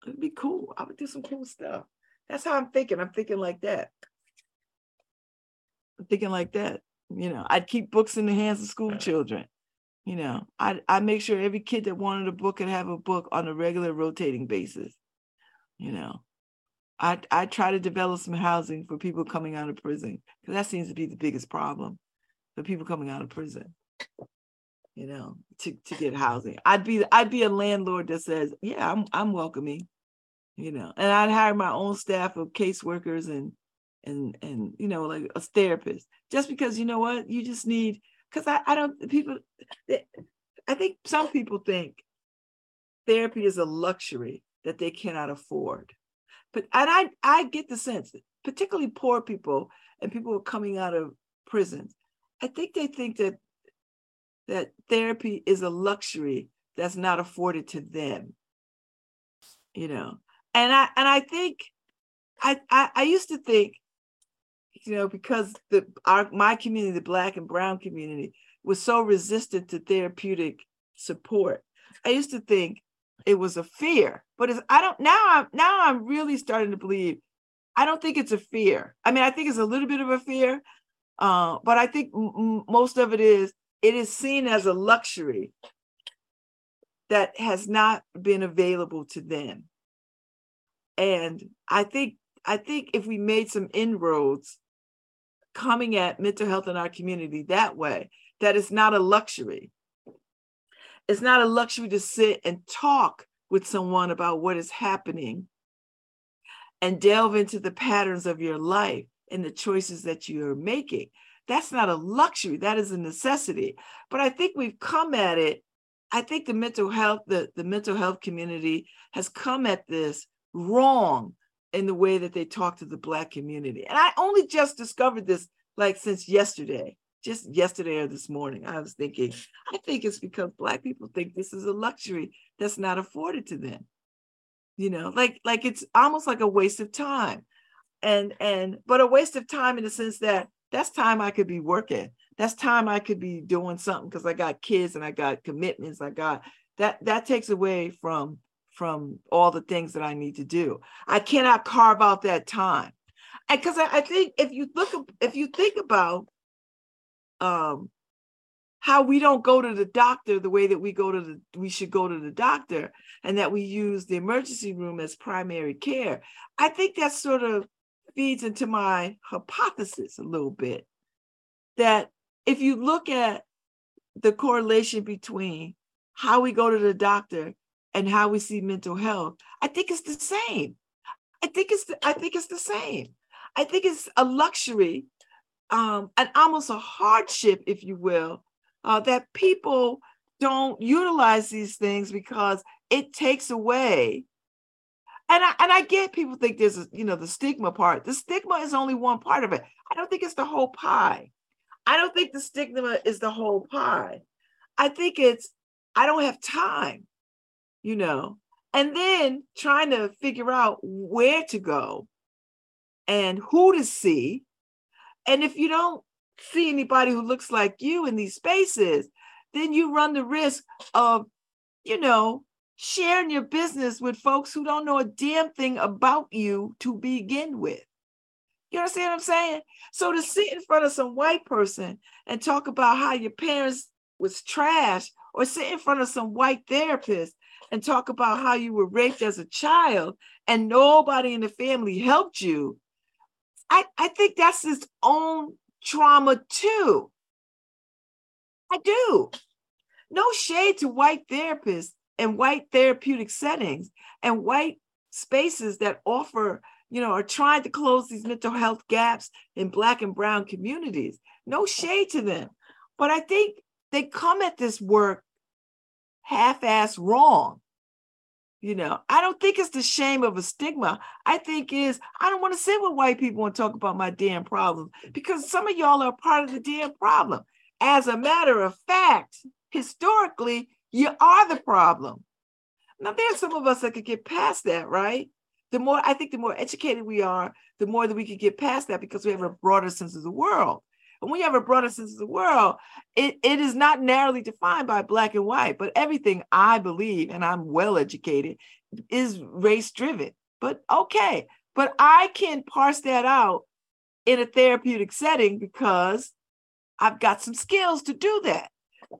it'd be cool. I would do some cool stuff. That's how I'm thinking. I'm thinking like that. Thinking like that. You know, I'd keep books in the hands of school children. You know, I I make sure every kid that wanted a book could have a book on a regular rotating basis. You know, I, I try to develop some housing for people coming out of prison because that seems to be the biggest problem for people coming out of prison. You know, to, to get housing. I'd be I'd be a landlord that says, yeah, I'm I'm welcoming, you know, and I'd hire my own staff of caseworkers and and and you know like a therapist just because you know what you just need because I, I don't people I think some people think therapy is a luxury that they cannot afford but and I I get the sense, particularly poor people and people who are coming out of prisons, I think they think that that therapy is a luxury that's not afforded to them. You know, and I and I think I I, I used to think, you know, because the our my community, the black and brown community, was so resistant to therapeutic support. I used to think it was a fear. But it's, I don't now I'm now I'm really starting to believe I don't think it's a fear. I mean, I think it's a little bit of a fear, uh, but I think m- most of it is it is seen as a luxury that has not been available to them. And I think I think if we made some inroads coming at mental health in our community that way, that it's not a luxury. It's not a luxury to sit and talk with someone about what is happening and delve into the patterns of your life and the choices that you are making. That's not a luxury, that is a necessity. But I think we've come at it. I think the mental health, the, the mental health community has come at this wrong in the way that they talk to the black community. And I only just discovered this like since yesterday, just yesterday or this morning. I was thinking, I think it's because black people think this is a luxury that's not afforded to them. You know, like like it's almost like a waste of time. And and but a waste of time in the sense that that's time I could be working. That's time I could be doing something because I got kids and I got commitments. I got that that takes away from from all the things that I need to do. I cannot carve out that time. Because I, I, think if you look if you think about um how we don't go to the doctor the way that we go to the we should go to the doctor and that we use the emergency room as primary care. I think that sort of feeds into my hypothesis a little bit that if you look at the correlation between how we go to the doctor and how we see mental health, I think it's the same. I think it's the, I think it's the same. I think it's a luxury, um, and almost a hardship, if you will, uh, that people don't utilize these things because it takes away. And I, and I get people think there's a, you know the stigma part. The stigma is only one part of it. I don't think it's the whole pie. I don't think the stigma is the whole pie. I think it's I don't have time you know, and then trying to figure out where to go and who to see. And if you don't see anybody who looks like you in these spaces, then you run the risk of, you know, sharing your business with folks who don't know a damn thing about you to begin with. You understand what I'm saying? So to sit in front of some white person and talk about how your parents was trash, or sit in front of some white therapist and talk about how you were raped as a child and nobody in the family helped you, I, I think that's his own trauma too. I do. No shade to white therapists and white therapeutic settings and white spaces that offer, you know, are trying to close these mental health gaps in Black and Brown communities. No shade to them. But I think they come at this work half-ass wrong. You know, I don't think it's the shame of a stigma. I think is I don't want to sit with white people and talk about my damn problems because some of y'all are part of the damn problem. As a matter of fact, historically, you are the problem. Now, there's some of us that could get past that, right? The more I think the more educated we are, the more that we could get past that because we have a broader sense of the world. And when you have a sense of the world, it, it is not narrowly defined by black and white, but everything I believe, and I'm well educated, is race driven. But okay, but I can parse that out in a therapeutic setting because I've got some skills to do that.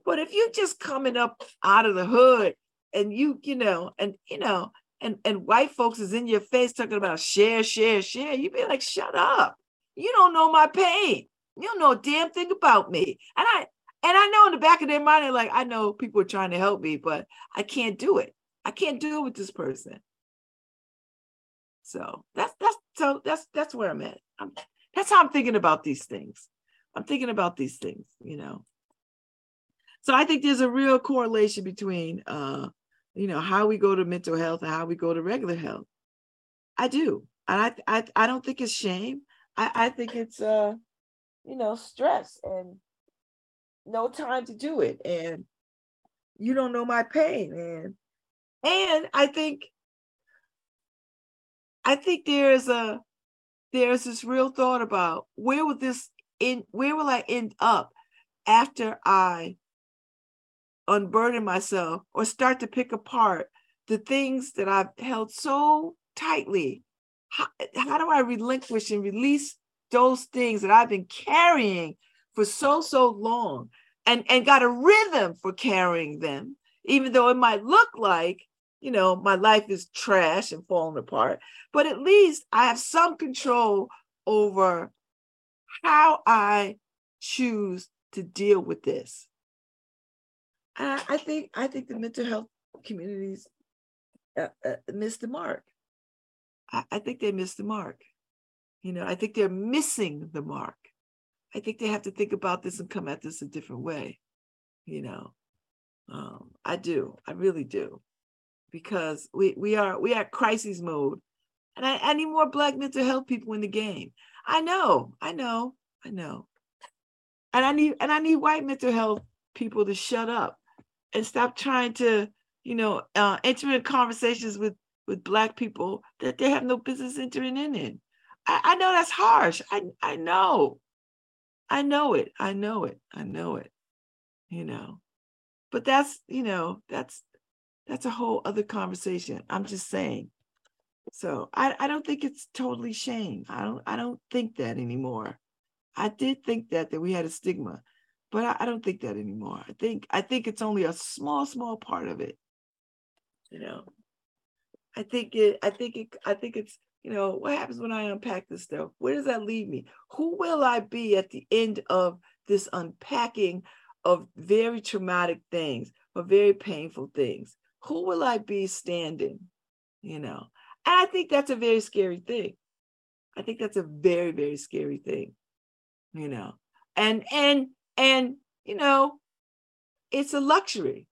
But if you're just coming up out of the hood and you, you know, and you know, and and white folks is in your face talking about share, share, share, you be like, shut up. You don't know my pain. You don't know a damn thing about me. And I and I know in the back of their mind, they're like, I know people are trying to help me, but I can't do it. I can't do it with this person. So that's that's so that's that's where I'm at. I'm, that's how I'm thinking about these things. I'm thinking about these things, you know. So I think there's a real correlation between uh, you know, how we go to mental health and how we go to regular health. I do. And I I I don't think it's shame. I, I think it's uh you know, stress and no time to do it. And you don't know my pain. And and I think I think there's a there's this real thought about where would this in where will I end up after I unburden myself or start to pick apart the things that I've held so tightly? How, how do I relinquish and release those things that I've been carrying for so, so long and, and got a rhythm for carrying them, even though it might look like, you know, my life is trash and falling apart, but at least I have some control over how I choose to deal with this. I, I think I think the mental health communities uh, uh, missed the mark. I, I think they missed the mark. You know, I think they're missing the mark. I think they have to think about this and come at this a different way. You know, um, I do. I really do, because we we are we are crisis mode, and I, I need more Black mental health people in the game. I know, I know, I know, and I need and I need white mental health people to shut up and stop trying to, you know, uh, enter in conversations with with black people that they have no business entering in. in. I, I know that's harsh. I I know, I know it. I know it. I know it. You know, but that's you know that's that's a whole other conversation. I'm just saying. So I, I don't think it's totally shame. I don't I don't think that anymore. I did think that that we had a stigma, but I, I don't think that anymore. I think I think it's only a small, small part of it. You know, I think it, I think it, I think it's, you know, what happens when I unpack this stuff? Where does that leave me? Who will I be at the end of this unpacking of very traumatic things or very painful things? Who will I be standing? You know, and I think that's a very scary thing. I think that's a very, very scary thing, you know. And and and you know, it's a luxury.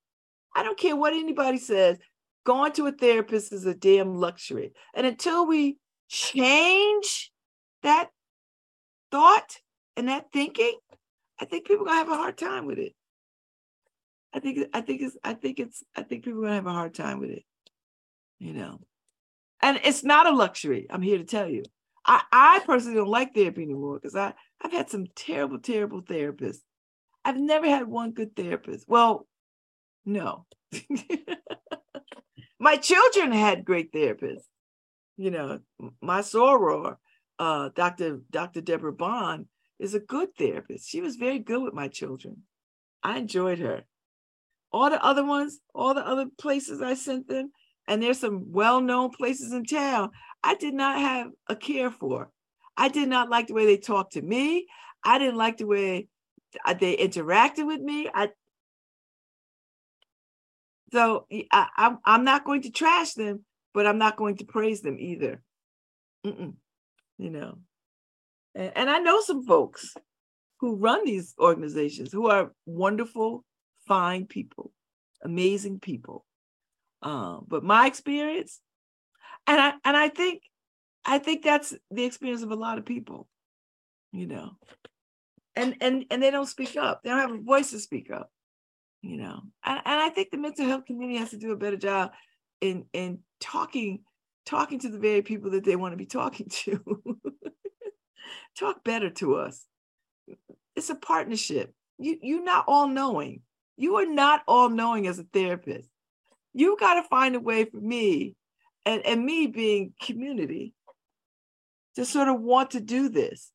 I don't care what anybody says going to a therapist is a damn luxury. And until we change that thought and that thinking, I think people are gonna have a hard time with it. I think I think it's I think it's I think people are gonna have a hard time with it. You know. And it's not a luxury. I'm here to tell you. I, I personally don't like therapy anymore because I, I've had some terrible, terrible therapists. I've never had one good therapist. Well, no. my children had great therapists. You know, my soror, uh, Dr. Dr. Deborah Bond, is a good therapist. She was very good with my children. I enjoyed her. All the other ones, all the other places I sent them, and there's some well-known places in town I did not have a care for. I did not like the way they talked to me. I didn't like the way uh, they interacted with me. I so I, I'm I'm not going to trash them, but I'm not going to praise them either. Mm-mm, you know, and, and I know some folks who run these organizations who are wonderful, fine people, amazing people. Um, but my experience, and I and I think, I think that's the experience of a lot of people. You know, and and and they don't speak up. They don't have a voice to speak up you know and, and i think the mental health community has to do a better job in in talking talking to the very people that they want to be talking to. Talk better to us. It's a partnership. You you're not all knowing. You are not all knowing as a therapist. You got to find a way for me and, and me being community to sort of want to do this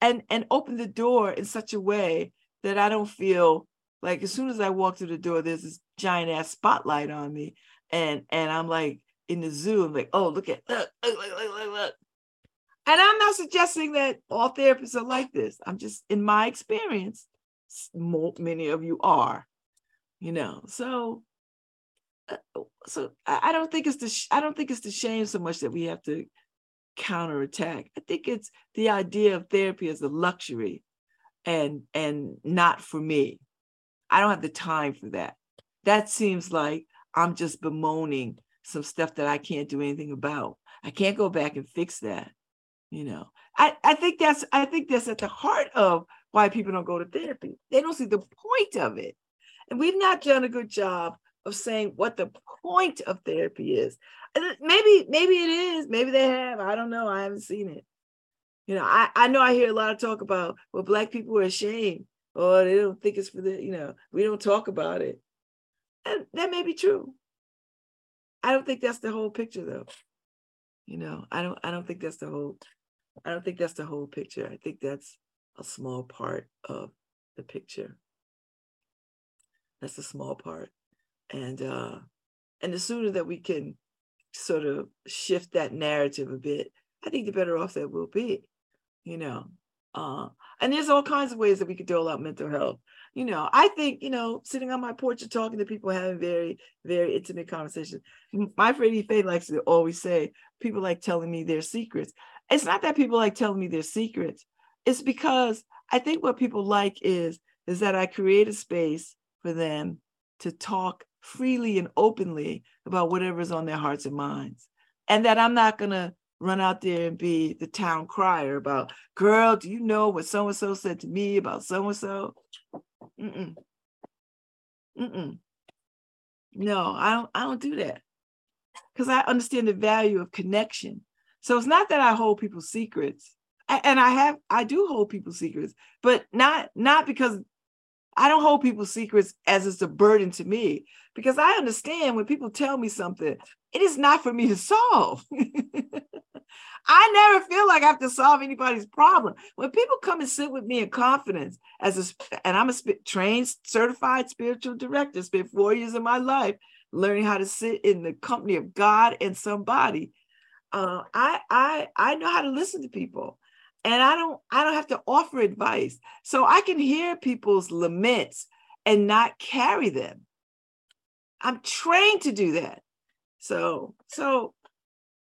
and and open the door in such a way that i don't feel like as soon as I walk through the door, there's this giant ass spotlight on me, and and I'm like in the zoo. I'm like, oh, look at look look look look look. And I'm not suggesting that all therapists are like this. I'm just in my experience, many of you are, you know. So, uh, so I don't think it's the I don't think it's the shame so much that we have to counterattack. I think it's the idea of therapy as a luxury, and and not for me. I don't have the time for that. That seems like I'm just bemoaning some stuff that I can't do anything about. I can't go back and fix that. You know, I, I think that's I think that's at the heart of why people don't go to therapy. They don't see the point of it. And we've not done a good job of saying what the point of therapy is. Maybe, maybe it is, maybe they have. I don't know. I haven't seen it. You know, I, I know I hear a lot of talk about well, black people are ashamed or they don't think it's for the, you know, we don't talk about it. And that may be true. I don't think that's the whole picture though. You know, I don't I don't think that's the whole I don't think that's the whole picture. I think that's a small part of the picture. That's a small part. And uh and the sooner that we can sort of shift that narrative a bit, I think the better off that we'll be, you know. Uh, and there's all kinds of ways that we could dole out mental health. You know, I think, you know, sitting on my porch and talking to people, having very, very intimate conversations. My friend Faye likes to always say, people like telling me their secrets. It's not that people like telling me their secrets. It's because I think what people like is, is that I create a space for them to talk freely and openly about whatever's on their hearts and minds. And that I'm not going to run out there and be the town crier about, girl, do you know what so and so said to me about so and so? Mm-mm. Mm-mm. No, I don't. I don't do that because I understand the value of connection. So it's not that I hold people's secrets, and I have. I do hold people's secrets, but not not because I don't hold people's secrets as it's a burden to me because I understand when people tell me something, it is not for me to solve. I never feel like I have to solve anybody's problem. When people come and sit with me in confidence, as a and I'm a trained, certified spiritual director, spent four years of my life learning how to sit in the company of God and somebody. Uh, I I I know how to listen to people and i don't i don't have to offer advice so i can hear people's laments and not carry them i'm trained to do that so so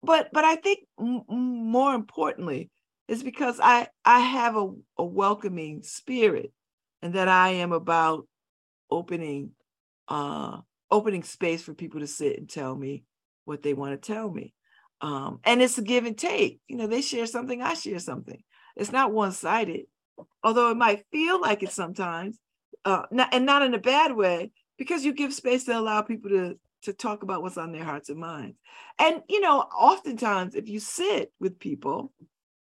but but i think m- more importantly is because i i have a, a welcoming spirit and that i am about opening uh opening space for people to sit and tell me what they want to tell me um, and it's a give and take. You know, they share something, I share something. It's not one sided, although it might feel like it sometimes, uh, not, and not in a bad way, because you give space to allow people to to talk about what's on their hearts and minds. And you know, oftentimes if you sit with people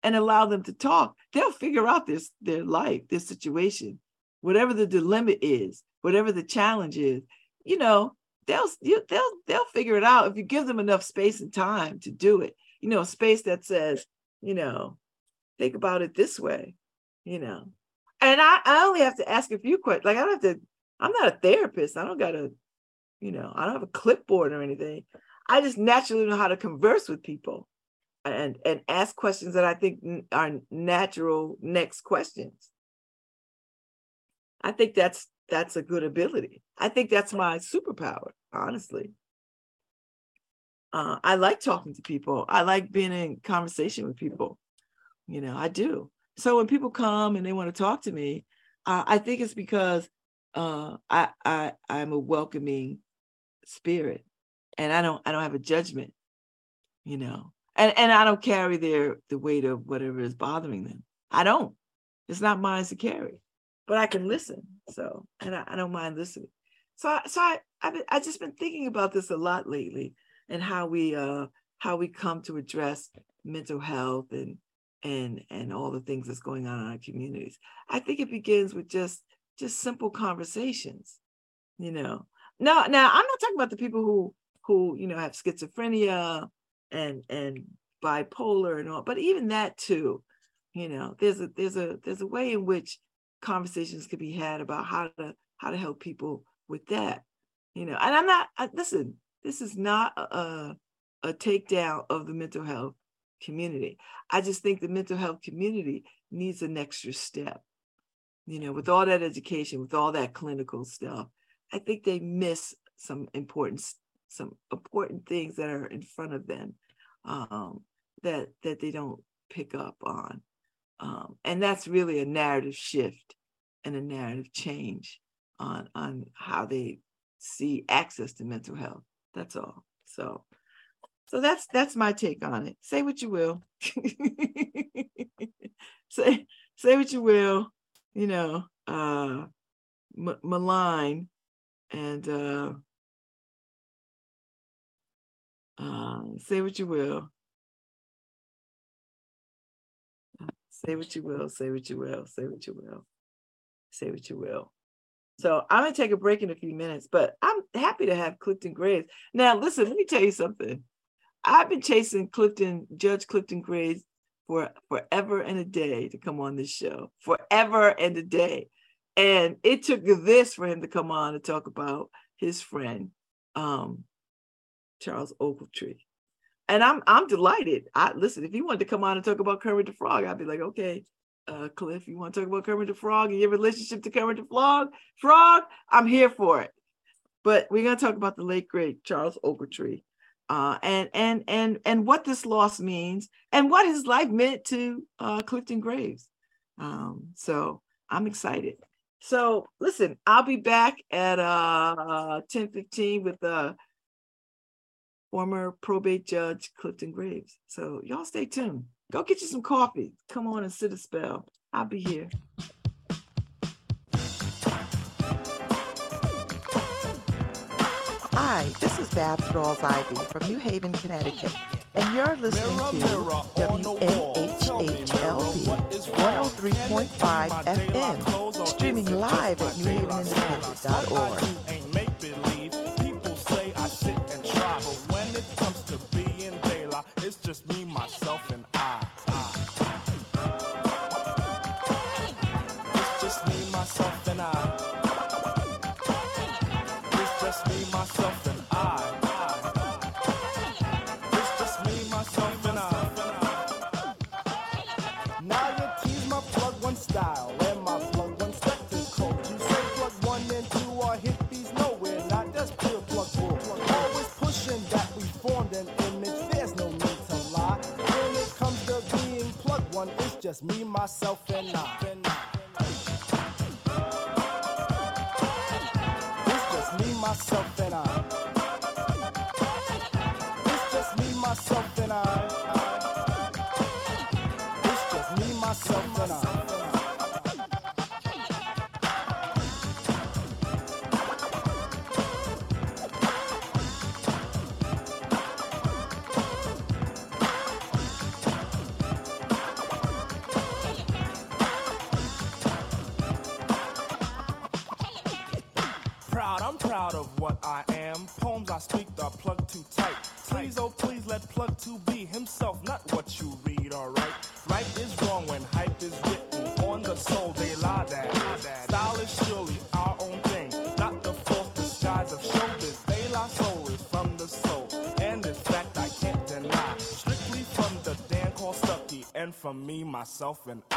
and allow them to talk, they'll figure out this their life, their situation, whatever the dilemma is, whatever the challenge is. You know, they'll they'll they'll figure it out if you give them enough space and time to do it. You know, space that says, you know, think about it this way, you know. And I, I only have to ask a few questions. Like I don't have to, I'm not a therapist. I don't got a, you know, I don't have a clipboard or anything. I just naturally know how to converse with people and and ask questions that I think are natural next questions. I think that's that's a good ability. I think that's my superpower, honestly. Uh, I like talking to people. I like being in conversation with people you know i do so when people come and they want to talk to me uh, i think it's because uh, I, I i'm a welcoming spirit and i don't i don't have a judgment you know and and i don't carry their the weight of whatever is bothering them. I don't. It's not mine to carry but i can listen so and i, I don't mind listening. So I, so i I've, I've just been thinking about this a lot lately and how we uh how we come to address mental health and and and all the things that's going on in our communities. I think it begins with just just simple conversations you know now now i'm not talking about the people who who you know have schizophrenia and and bipolar and all but even that too you know there's a there's a there's a way in which conversations could be had about how to how to help people with that you know and i'm not I, listen this is not a a takedown of the mental health community. I just think the mental health community needs an extra step. You know, with all that education, with all that clinical stuff, I think they miss some important some important things that are in front of them um, that that they don't pick up on, um, and that's really a narrative shift and a narrative change on on how they see access to mental health. That's all. So so that's that's my take on it. Say what you will. say say what you will. You know, uh, m- malign and uh, uh, say what you will. Say what you will. Say what you will. Say what you will. Say what you will. So I'm gonna take a break in a few minutes, but I'm happy to have Clifton Graves. Now, listen, let me tell you something. I've been chasing Clifton, Judge Clifton Graves for forever and a day to come on this show, forever and a day. And it took this for him to come on and talk about his friend, um, Charles Ogletree. And I'm I'm delighted. I listen, if he wanted to come on and talk about Kermit the Frog, I'd be like, okay, uh, Cliff, you want to talk about Kermit the Frog and your relationship to Kermit the Frog? Frog, I'm here for it. But we're gonna talk about the late great Charles Ogletree, uh, and and and and what this loss means, and what his life meant to uh, Clifton Graves. Um, so I'm excited. So listen, I'll be back at uh 10 15 with uh former probate judge Clifton Graves. So y'all stay tuned. Go get you some coffee. Come on and sit a spell. I'll be here. Hi, this is Babz Rawls-Ivy from New Haven, Connecticut, and you're listening to WNHHLP 103.5 FM, streaming live at newhavenindependent.org. it's just me, myself, and it's me, myself, and I. me, myself, and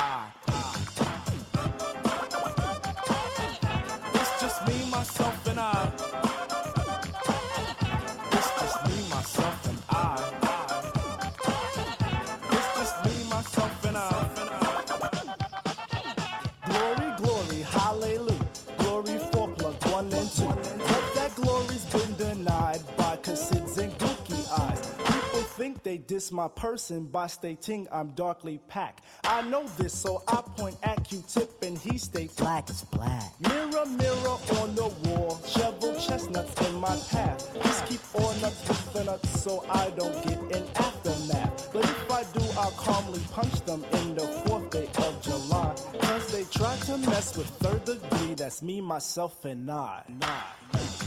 they diss my person by stating I'm darkly packed. I know this, so I point at Q-tip and he states black is black. Mirror, mirror on the wall, shovel chestnuts in my path. Just keep on with the nuts so I don't get an aftermath. But if I do, I'll calmly punch them in the fourth day of July. Cause they try to mess with third degree, that's me, myself, and I. It's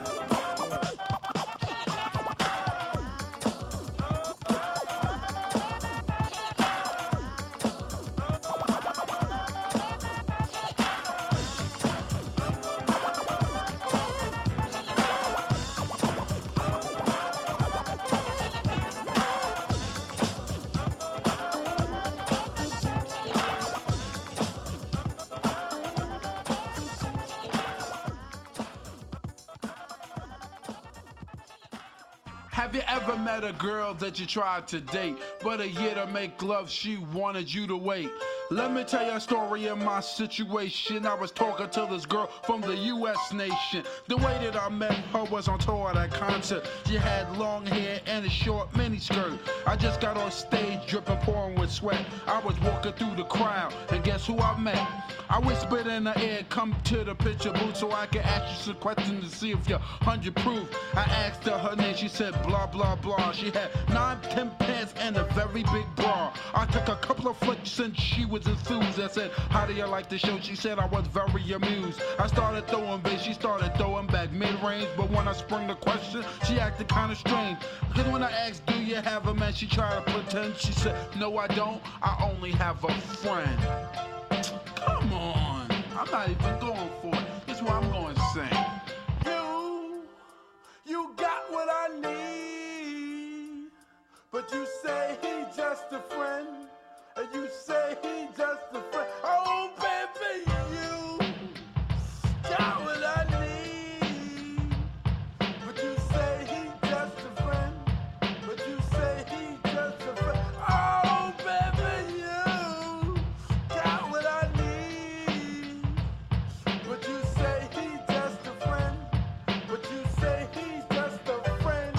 girl that you tried to date, but a year to make love, she wanted you to wait? Let me tell you a story of my situation. I was talking to this girl from the US nation. The way that I met her was on tour at a concert. She had long hair and a short miniskirt. I just got on stage dripping, pouring with sweat. I was walking through the crowd, and guess who I met? I whispered in her ear, come to the picture booth so I can ask you some questions to see if you're 100 proof. I asked her her name, she said blah blah blah. She had nine, ten pants and a very big bra. I took a couple of flicks and she was enthused. I said, How do you like the show? She said I was very amused. I started throwing bass, she started throwing back mid range. But when I sprung the question, she acted kinda strange. Because when I asked, Do you have a man? She tried to pretend. She said, No, I don't. I only have a friend. Come on. I'm not even going for it. This is what I'm going to sing. You, you got what I need, but you say he just a friend, and you say he just a friend. Oh, baby, you got what I need, but you say he just a friend, but you say he just a friend. Oh, baby, you got what I need. But you say he's just a friend. But you say he's just a friend.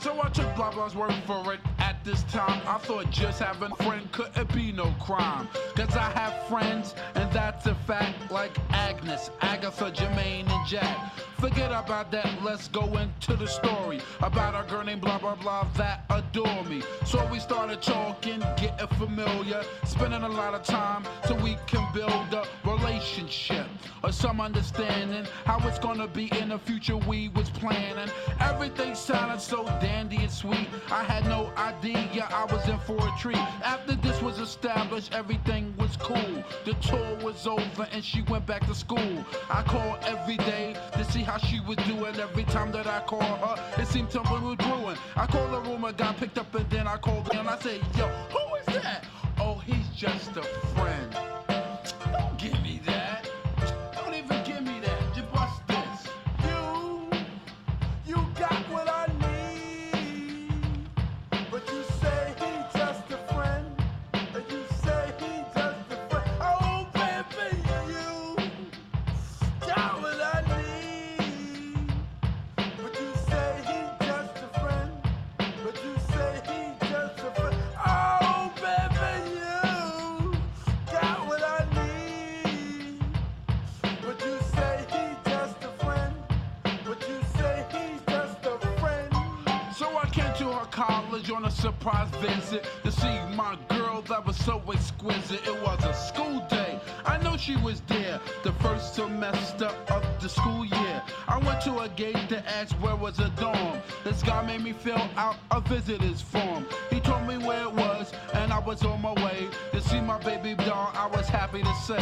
So I took blah blah's word for it. This time, I thought just having friend couldn't be no crime. Cause I have friends, and that's a fact, like Agnes, Agatha, Jermaine, and Jack. Forget about that, let's go into the story about a girl named blah blah blah that adore me. So we started talking, getting familiar, spending a lot of time so we can build a relationship or some understanding how it's gonna be in the future we was planning. Everything sounded so dandy and sweet. I had no idea I was in for a treat. After this was established, everything was cool. The tour was over and she went back to school. I called every day to see how she was doing. Every time that I called her, it seemed something was brewing. I called the room, I got picked up, and then I called and I said, Yo, who is that? Oh, he's just a friend. On a surprise visit to see my girl that was so exquisite. It was a school day. I know she was there the first semester of the school year. I went to a gate to ask where was a dorm. This guy made me fill out a visitor's form. He told me where it was, and I was on my way to see my baby doll. I was happy to say.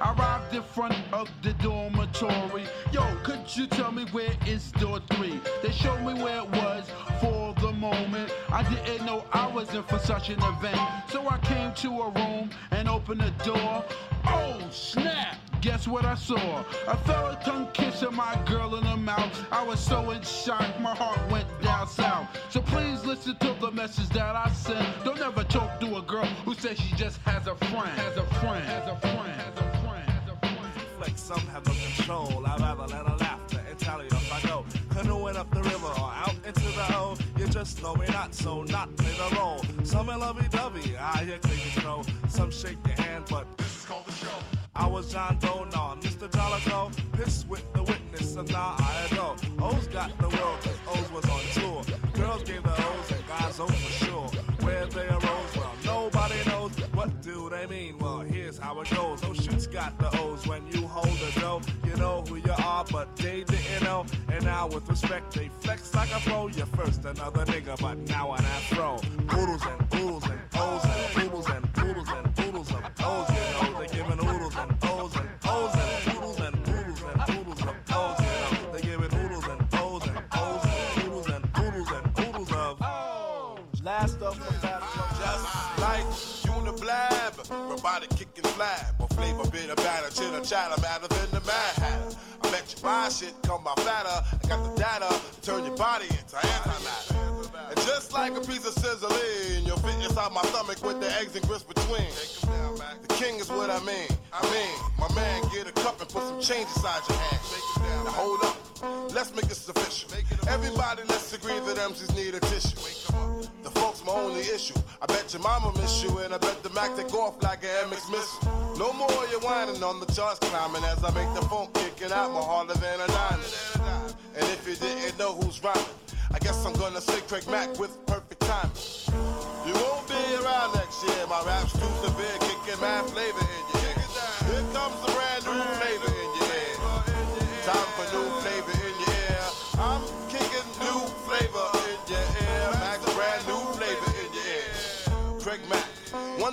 I arrived in front of the dormitory. Yo, could you tell me where is door three? They showed me where it was for the moment. I didn't know I was in for such an event. So I came to a room and opened the door. Oh, snap! Guess what I saw? A fella tongue kissing my girl in the mouth. I was so in shock, my heart went down south. So please listen to the message that I sent. Don't ever talk to a girl who says she just has a friend. Has a friend. Has a friend. Has a friend. Has a friend. like some have control. I'd rather let her laughter and tally if I go canoeing up the river or out into the O. You just know me not, so not play the role. Some in lovey dovey, I hear take control. Some shake your hand, but I was John Doe, nah, Mr. Jolico. Pissed with the witness, and now I adore. O's got the world, cause O's was on tour. Girls gave the O's and guys O for sure. Where they arose, well, nobody knows. What do they mean? Well, here's how it goes. No shoots got the O's when you hold the dough. You know who you are, but they didn't know. And now, with respect, they flex like a pro. You're first another nigga, but now an afro. Poodles and poodles and O's and Robotic kicking flab, or flavor bit of batter, chitter chatter, better than the Mad Hatter. I bet you buy shit, come by fatter. I got the data to turn your body into antimatter. And Just like a piece of sizzling, you'll fit inside my stomach with the eggs and grits between. The king is what I mean. I mean, my man, get a cup and put some change inside your hand. Now hold up, let's make this official. Everybody, let's agree that MCs need a tissue. The folks my only issue. I bet your mama miss you, and I bet the Mac take off like an MX missile. No more you whining on the charts climbing as I make the phone kicking out more harder than a diamond. And if you didn't know who's rhyming, I guess I'm gonna say Craig Mack with perfect timing. You won't be around next year. My rap's too severe, kicking mad flavor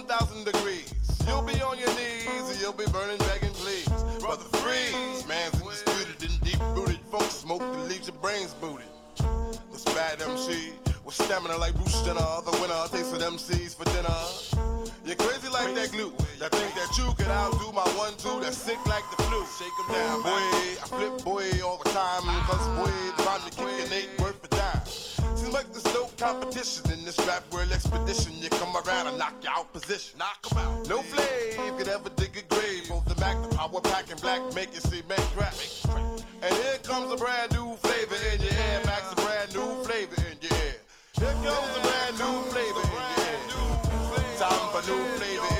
1,000 degrees. You'll be on your knees and you'll be burning, begging, please. Brother, freeze. Man's indisputed and deep rooted. Folks smoke that leaves your brains booted. This bad MC with stamina like Bruce Jenner. The winner takes with MCs for dinner. You're crazy like that glue. That think that you can outdo my one two. That's sick like the flu. Shake 'em down, boy. I flip boy all the time. Cause boy, trying to kick an eight worth There's no competition in this rap world expedition. You come around and knock you out position. Knock 'em out. No flame could ever dig a grave. Both the Mac, the power pack, and black make it see make crack. And here comes a brand new flavor in your ear. Max, a brand new flavor in your ear. Here comes a brand new flavor in your ear. Time for new flavor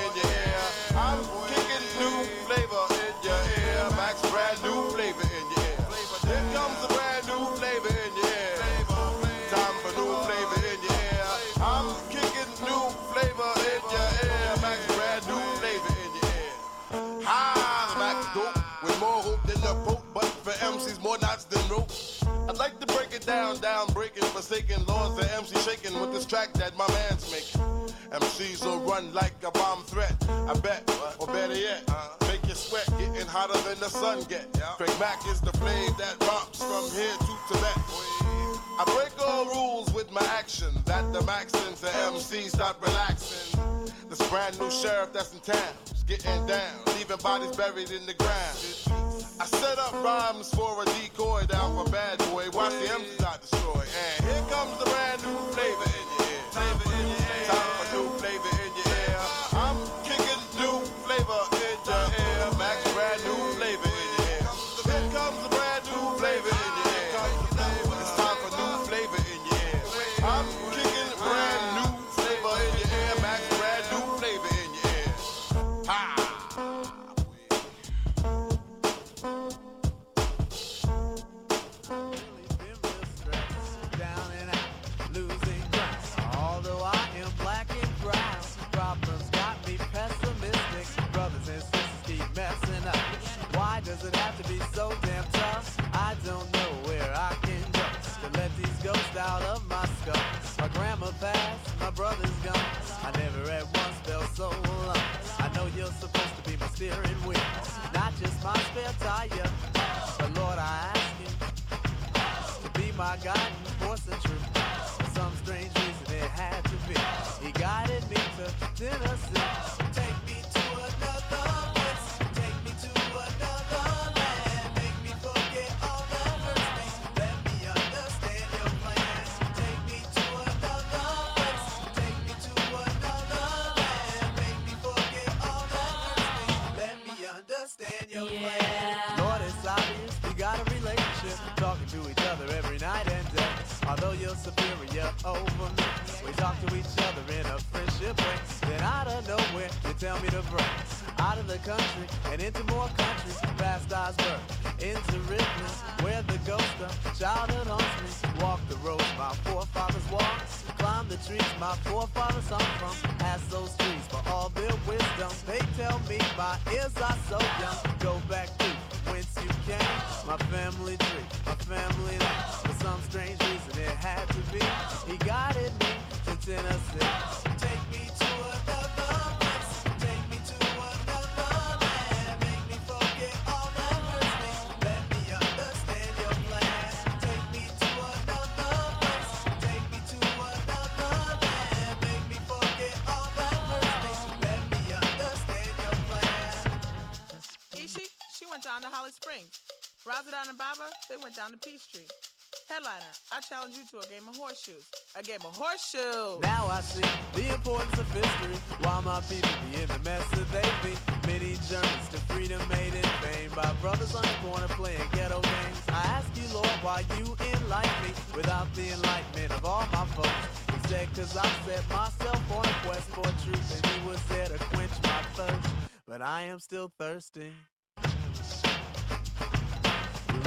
I'd like to break it down, down, breaking, forsaken laws the MC shaking with this track that my man's making. MCs will run like a bomb threat. I bet, or better yet, make you sweat, getting hotter than the sun get. Craig Mack is the flame that romps from here to Tibet. I break all rules with my action. That the Maxins the MC start relaxing. This brand new sheriff that's in town getting down, leaving bodies buried in the ground. I set up rhymes for a decoy down for bad boy. Watch the MCs I destroy. And here comes the brand new flavor once felt so alone. I know you're supposed to be my steering wheel, not just my spare tire. Challenge you to a game of horseshoes. A game of horseshoes. Now I see the importance of history. Why my people be in the mess that they be. Many journeys to freedom made in vain by brothers on the corner playing ghetto games. I ask you, Lord, why you enlighten me without the enlightenment of all my folks. Cause I set myself on a quest for truth and he was there to quench my thirst. But I am still thirsty.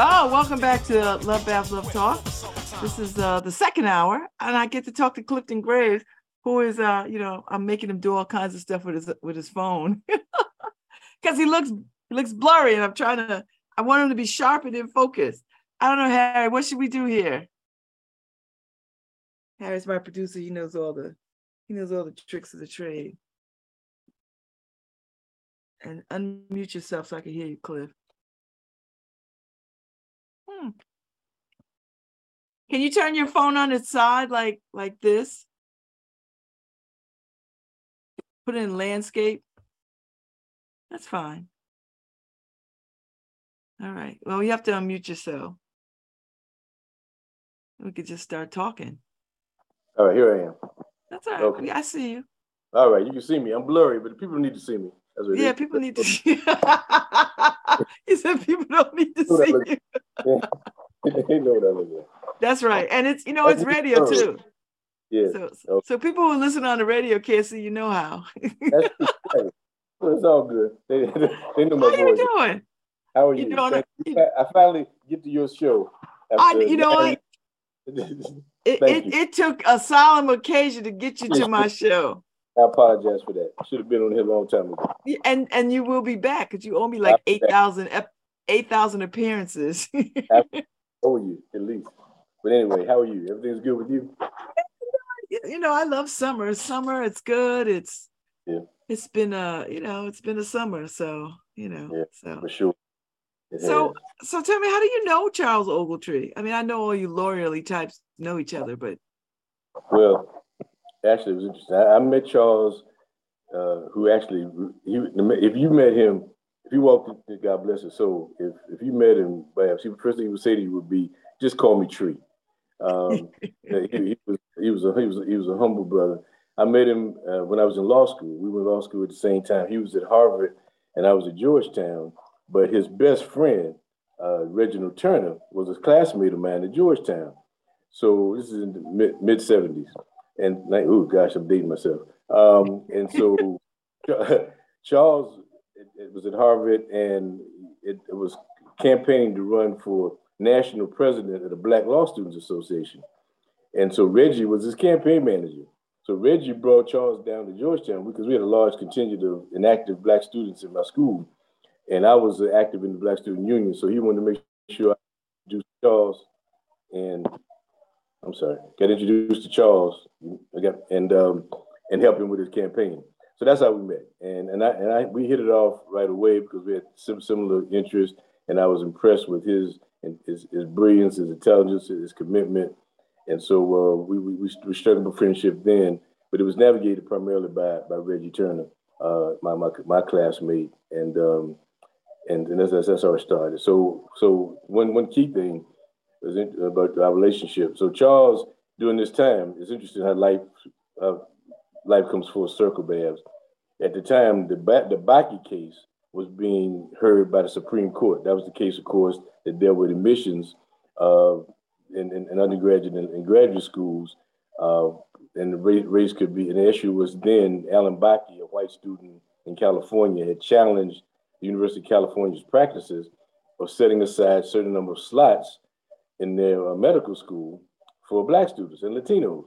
Oh, welcome back to Love Babz Love Talk. This is uh, the second hour, and I get to talk to Clifton Graves, who is, uh, you know, I'm making him do all kinds of stuff with his with his phone because he looks he looks blurry, and I'm trying to. I want him to be sharp and in focus. I don't know, Harry. What should we do here? Harry's my producer. He knows all the he knows all the tricks of the trade. And unmute yourself so I can hear you, Cliff. Can you turn your phone on its side like like this? Put it in landscape. That's fine. All right. Well, you have to unmute yourself. We could just start talking. All right, here I am. That's all right. Okay. I see you. All right, you can see me. I'm blurry, but the people need to see me. That's what it Yeah, is. people need to see. he said people don't need to see you. they know what I look like. That's right. And it's you know it's radio too. Yeah, So okay. so people who listen on the radio can't see you know how. that's right. It's all good. They, they know my How you voice. doing? How are You you? doing I finally get to your show. I, you know what? It, it, you. it took a solemn occasion to get you to my show. I apologize for that. Should have been on here a long time ago. And and you will be back because you owe me like I'll be eight back. thousand eight thousand appearances. Owe you at least. But anyway, how are you? Everything's good with you? you know, I love summer. Summer, it's good. It's Yeah. it's been a you know, it's been a summer. So, you know, Yeah, so For sure. It so has. so tell me, how do you know Charles Ogletree? I mean, I know all you lawyerly types know each other, but Well, actually, it was interesting. I, I met Charles, uh, who actually, he, if you met him, if you walked, in, God bless his soul, if if you met him, perhaps he first thing he would say to you would be, "Just call me Tree." Um, he, he was he was a he was a, he was a humble brother. I met him uh, when I was in law school. We were in law school at the same time. He was at Harvard, and I was at Georgetown. But his best friend, uh, Reginald Turner, was a classmate of mine at Georgetown. So this is in the mid mid seventies, and like, oh gosh, I'm dating myself. Um, and so Charles it, it was at Harvard, and it, it was campaigning to run for national president of the Black Law Students Association. And so Reggie was his campaign manager. So Reggie brought Charles down to Georgetown because we had a large contingent of inactive black students in my school. And I was active in the Black Student Union. So he wanted to make sure I introduced Charles and I'm sorry, got introduced to Charles and um, and help him with his campaign. So that's how we met. And and I and I we hit it off right away because we had some similar interests, and I was impressed with his and his, his brilliance, his intelligence, his commitment. And so uh, we, we we up a friendship then, but it was navigated primarily by by Reggie Turner, uh, my my my classmate, and um, and and that's that's how it started. So so one one key thing was in, about our relationship. So Charles, during this time, it's interesting how life uh, life comes full circle, Babz. At the time, the ba- the Bakke case was being heard by the Supreme Court. That was the case, of course, that dealt with admissions uh, in, in, in undergraduate and, and graduate schools. Uh, and the race, race could be, the issue was then Alan Bakke, a white student in California, had challenged the University of California's practices of setting aside certain number of slots in their uh, medical school for black students and Latinos.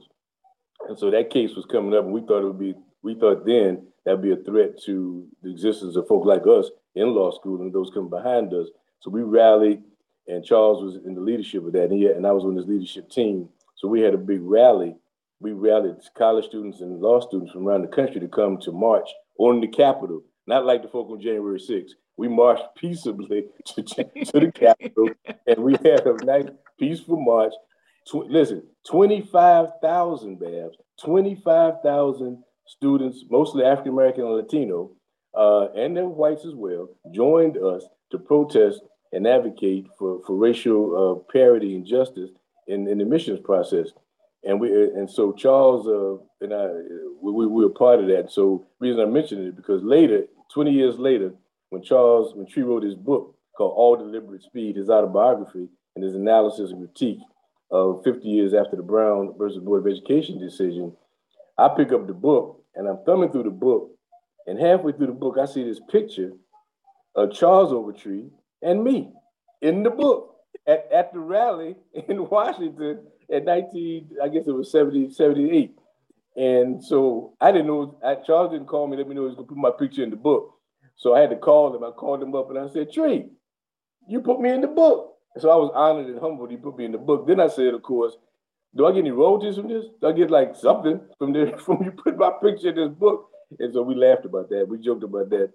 And so that case was coming up, and we thought it would be, we thought then that'd be a threat to the existence of folk like us in law school and those coming behind us. So we rallied, and Charles was in the leadership of that, and, he, and I was on his leadership team. So we had a big rally. We rallied college students and law students from around the country to come to march on the Capitol, not like the folk on January 6th. We marched peaceably to, to the Capitol, and we had a nice, peaceful march. Tw- listen, 25,000 Babz, 25,000 students, mostly African American and Latino, uh, and then whites as well, joined us to protest and advocate for, for racial uh, parity and justice in, in the admissions process. And we and so Charles uh, and I we, we were part of that. So reason I mentioned it because later, 20 years later, when Charles when Tree wrote his book called All Deliberate Speed, his autobiography and his analysis and critique of 50 years after the Brown versus Board of Education decision, I pick up the book and I'm thumbing through the book, and halfway through the book, I see this picture of Charles Ogletree and me in the book at, at the rally in Washington at 19, I guess it was 70, 78. And so I didn't know, Charles didn't call me, let me know he was gonna put my picture in the book. So I had to call him. I called him up and I said, Tree, you put me in the book. So I was honored and humbled he put me in the book. Then I said, of course, do I get any royalties from this? Do I get like something from this, from you put my picture in this book? And so we laughed about that. We joked about that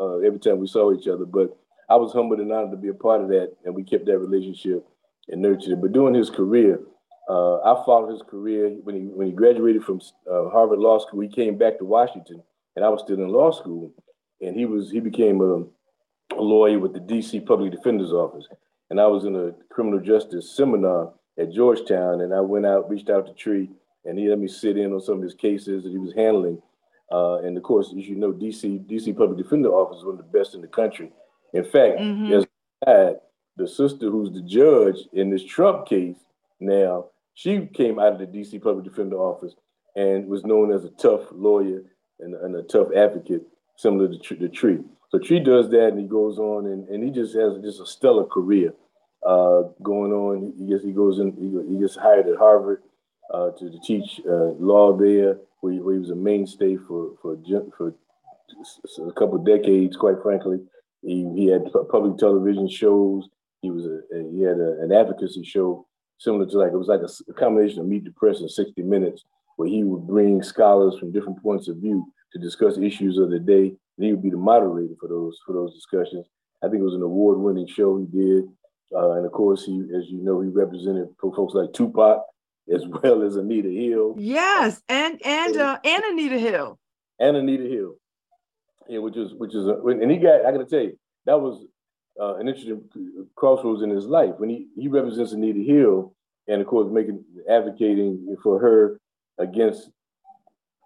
uh, every time we saw each other. But I was humbled and honored to be a part of that. And we kept that relationship and nurtured it. But during his career, uh, I followed his career when he when he graduated from uh, Harvard Law School. He came back to Washington, and I was still in law school. And he was he became a, a lawyer with the D.C. Public Defender's Office, and I was in a criminal justice seminar at Georgetown, and I went out, reached out to Tree, and he let me sit in on some of his cases that he was handling. Uh, and of course, as you know, DC DC Public Defender Office is one of the best in the country. In fact, Mhm. as I the sister who's the judge in this Trump case now, she came out of the DC Public Defender Office and was known as a tough lawyer and, and a tough advocate, similar to the Tree. So Tree does that, and he goes on, and, and he just has just a stellar career uh, going on. He gets he goes in. He, gets hired at Harvard uh, to, to teach uh, law there, where he, where he was a mainstay for for for a couple of decades. Quite frankly, he he had public television shows. He was a, a- he had a, an advocacy show similar to like it was like a combination of Meet the Press and 60 Minutes, where he would bring scholars from different points of view to discuss issues of the day. And he would be the moderator for those for those discussions. I think it was an award-winning show he did, uh, and of course he, as you know, he represented for folks like Tupac as well as Anita Hill Yes, and and uh, and Anita Hill. and Anita Hill. Yeah, which is which is, a, and he got. I got to tell you, that was uh, an interesting crossroads in his life when he he represents Anita Hill, and of course making advocating for her against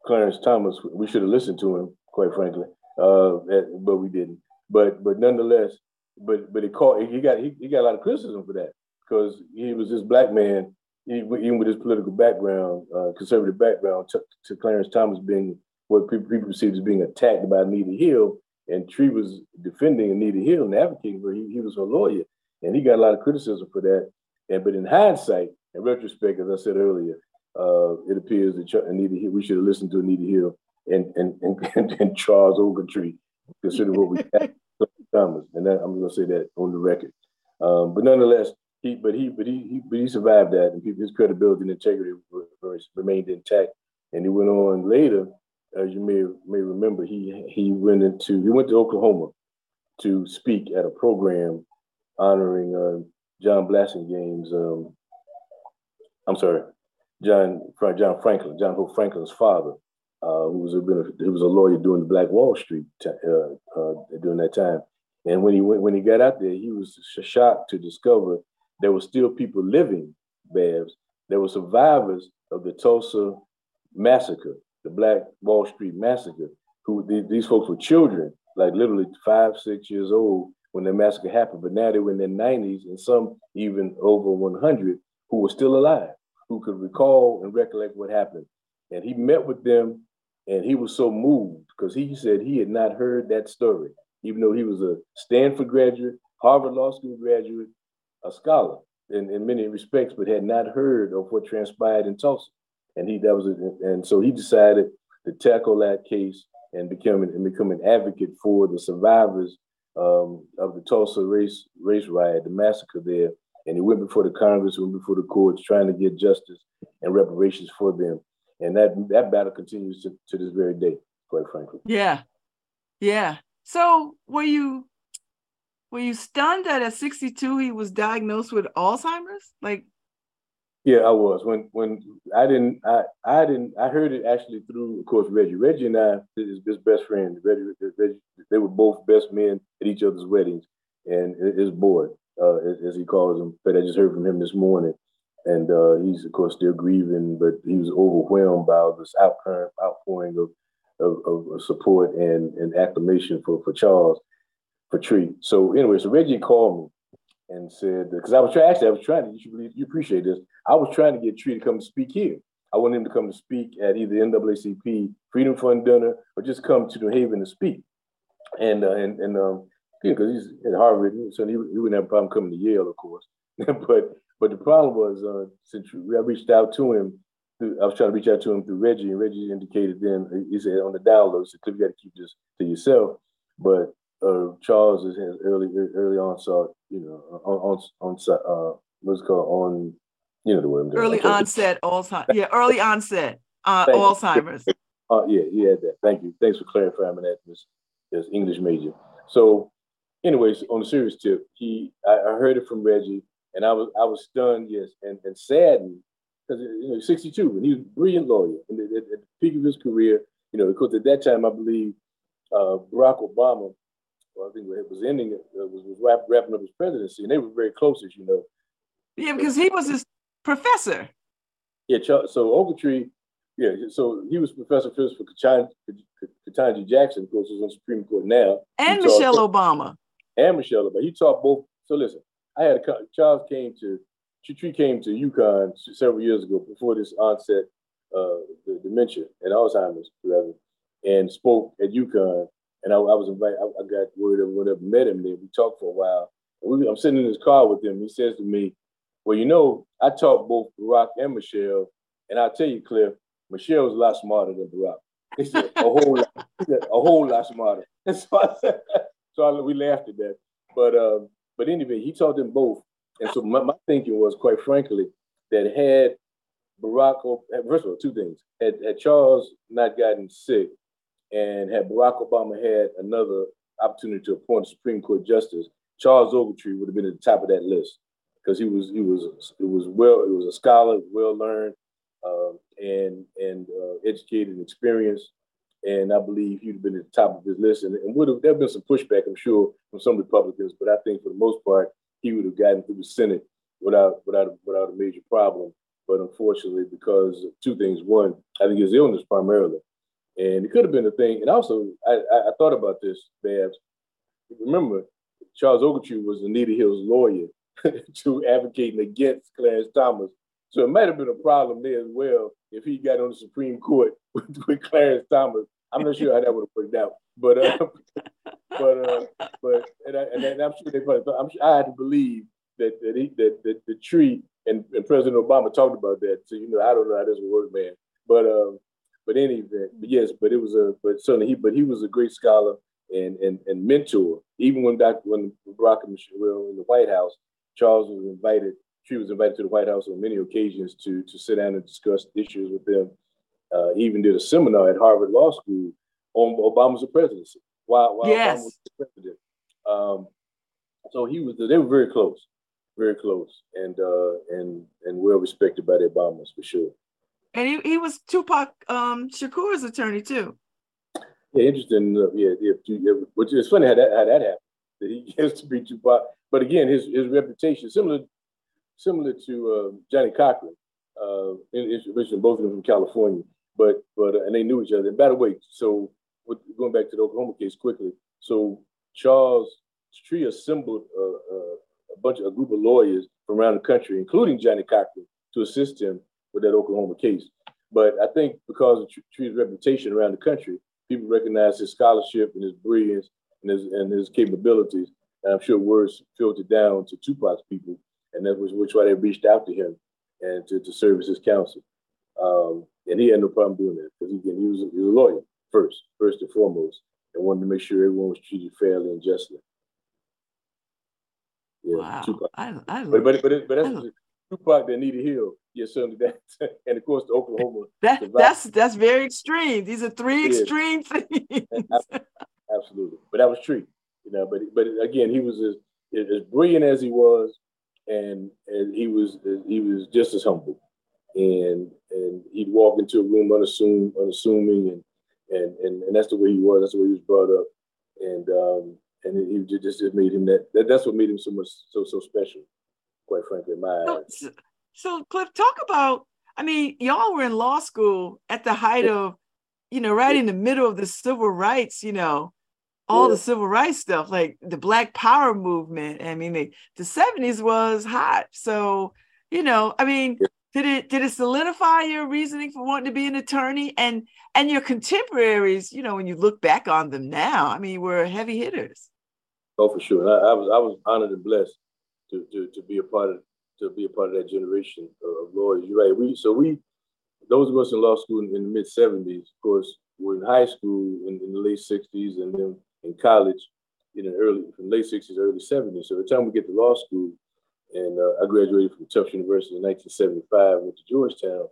Clarence Thomas. We should have listened to him, quite frankly, uh, but we didn't. But but nonetheless, but but he caught. He got he, he got a lot of criticism for that because he was this black man, even with his political background, uh, conservative background, to, to Clarence Thomas being what people, people perceived as being attacked by Anita Hill, and Tree was defending Anita Hill and advocating for. He, he was her lawyer, and he got a lot of criticism for that. And but in hindsight, in retrospect, as I said earlier, uh, it appears that Anita Hill, we should have listened to Anita Hill and and and, and, Charles Ogletree, consider what we had Thomas, and that, I'm going to say that on the record. Um, but nonetheless, he but he but he, he but he survived that, and his credibility and integrity remained intact. And he went on later, as you may may remember, he he went into he went to Oklahoma to speak at a program honoring uh, John Blassingame's. Um, I'm sorry, John John Franklin, John Hope Franklin's father, uh, who was a who was a lawyer during the Black Wall Street uh, uh, during that time. And when he went, when he got out there, he was shocked to discover there were still people living, Babz. There were survivors of the Tulsa massacre, the Black Wall Street massacre. Who the- these folks were children, like literally five, six years old when the massacre happened. But now they were in their 90s, and some even over 100 who were still alive, who could recall and recollect what happened. And he met with them, and he was so moved because he said he had not heard that story, even though he was a Stanford graduate, Harvard Law School graduate, a scholar in, in many respects, but had not heard of what transpired in Tulsa. And he that was and so he decided to tackle that case and become and become an advocate for the survivors um, of the Tulsa race race riot, the massacre there. And he went before the Congress, went before the courts, trying to get justice and reparations for them. And that that battle continues to, to this very day, quite frankly. Yeah, yeah. So were you were you stunned that at 62 he was diagnosed with Alzheimer's? Like, Yeah, I was. When when I didn't I I didn't I heard it actually through of course Reggie. Reggie and I his, his best friend, Reggie, Reggie they were both best men at each other's weddings. And his boy, uh, as, as he calls him, but I just heard from him this morning. And uh, he's of course still grieving, but he was overwhelmed by this outcurrent outpouring of of, of support and, and acclamation for, for Charles, for Tree. So anyway, so Reggie called me and said because I was trying. Actually, I was trying to. You should believe you appreciate this. I was trying to get Tree to come speak here. I wanted him to come to speak at either NAACP Freedom Fund dinner or just come to New Haven to speak. And uh, and and um, because he's at Harvard, so he, he wouldn't have a problem coming to Yale, of course. but but the problem was uh, since I reached out to him, I was trying to reach out to him through Reggie, and Reggie indicated then he said on the download, he said Cliff, you got to keep this to yourself. But uh, Charles is early early onset, you know, on on on uh, what's it called on, you know the word. Early onset Alzheimer's. Yeah, early onset uh, Alzheimer's. Uh, yeah, he had that. Thank you. Thanks for clarifying that, Miss Miss English major. So, anyways, on a serious tip, he I, I heard it from Reggie, and I was I was stunned, yes, and, and saddened because you know he's 62 and he was a brilliant lawyer, and at, at the peak of his career, you know, because at that time I believe uh, Barack Obama, well, I think it was ending, uh, was was wrap, wrapping up his presidency, and they were very close, as you know. Yeah, because he was his professor. Yeah, so Ogletree, yeah, so he was Professor Phillips for Ketanji Jackson, of course, who's on Supreme Court now. And He taught- Michelle Obama. and Michelle Obama. He taught both. So listen, I had a Charles came to Tree came to UConn several years ago before this onset uh, the dementia and Alzheimer's rather, and spoke at UConn. And I, I was invited. I, I got word of whatever met him there. We talked for a while. We, I'm sitting in his car with him. He says to me, "Well, you know, I taught both Barack and Michelle, and I'll tell you, Cliff, Michelle's a lot smarter than Barack. He said a whole lot, a whole lot smarter." And so I so I, we laughed at that. But um, but anyway, he taught them both. And so my, my thinking was, quite frankly, that had Barack, first of all, two things. Had, had Charles not gotten sick and had Barack Obama had another opportunity to appoint a Supreme Court justice, Charles Ogletree would have been at the top of that list. Because he was he was it was well it was a scholar, well learned, um, and and uh, educated and experienced, and I believe he'd have been at the top of his list, and, and would have there been some pushback, I'm sure, from some Republicans, but I think for the most part he would have gotten through the Senate without without without a major problem. But unfortunately, because of two things, one, I think his illness primarily, and it could have been a thing. And also, I, I, thought about this, Babz. Remember, Charles Ogletree was Anita Hill's lawyer to advocating against Clarence Thomas. So it might have been a problem there as well if he got on the Supreme Court with, with Clarence Thomas. I'm not sure how that would have worked out, but uh, but uh, but and, I, and, I, and I'm sure they probably. I'm sure I had to believe that that he that, that the tree and, and President Obama talked about that. So you know, I don't know how this would work, man. But um, but any event, but yes, but it was a but certainly he but he was a great scholar and and, and mentor. Even when Dr. when Barack and Michelle were in the White House, Charles was invited. She was invited to the White House on many occasions to to sit down and discuss issues with them. Uh, he even did a seminar at Harvard Law School on Obama's presidency while, while Yes. Obama was president. Um, so he was they were very close, very close, and uh, and and well respected by the Obamas for sure. And he, he was Tupac um, Shakur's attorney too. Yeah, interesting. enough. Yeah, yeah, yeah. Which is funny how that how that happened. That he gets to be Tupac, but again, his his reputation similar similar to uh, Johnnie Cochran. Uh, in, in, both of them from California, but but uh, and they knew each other. And by the way, so with, going back to the Oklahoma case quickly, so Charles Tree assembled uh, uh, a bunch of a group of lawyers from around the country, including Johnnie Cochran, to assist him with that Oklahoma case. But I think because of Tree's reputation around the country, people recognize his scholarship and his brilliance and his and his capabilities. And I'm sure words filtered down to Tupac's people, and that was which why they reached out to him and to, to serve as his counsel. Um, and he had no problem doing that because again, he was, he was a lawyer first, first and foremost, and wanted to make sure everyone was treated fairly and justly. Yeah, Wow. Tupac. I, I, But but but, it, but that's Tupac that needed Hill. Yeah, certainly that, and of course the Oklahoma. that, survived. that's that's very extreme. These are three Yeah. extreme things. Absolutely, but that was true, you know. But but again, he was as, as brilliant as he was, and and he was he was just as humble, and and he'd walk into a room unassuming, unassuming, and and and, and that's the way he was. That's the way he was brought up, and um and he just just made him that, that that's what made him so much so so special, quite frankly, in my So, eyes. so, Cliff, talk about. I mean, y'all were in law school at the height of, you know, right in the middle of the civil rights. You know, all Yeah. the civil rights stuff, like the Black Power movement. I mean, the the seventies was hot. So, you know, I mean, did it did it solidify your reasoning for wanting to be an attorney and and your contemporaries? You know, when you look back on them now, I mean, were heavy hitters. Oh, for sure. I, I was I was honored and blessed to, to to be a part of to be a part of that generation of, lawyers. You're right. We so we those of us in law school in, in the mid '70s, of course, were in high school in, in the late '60s, and then in college in the early from late '60s, early '70s. So by the time we get to law school, and uh, I graduated from Tufts University in 1975, went to Georgetown,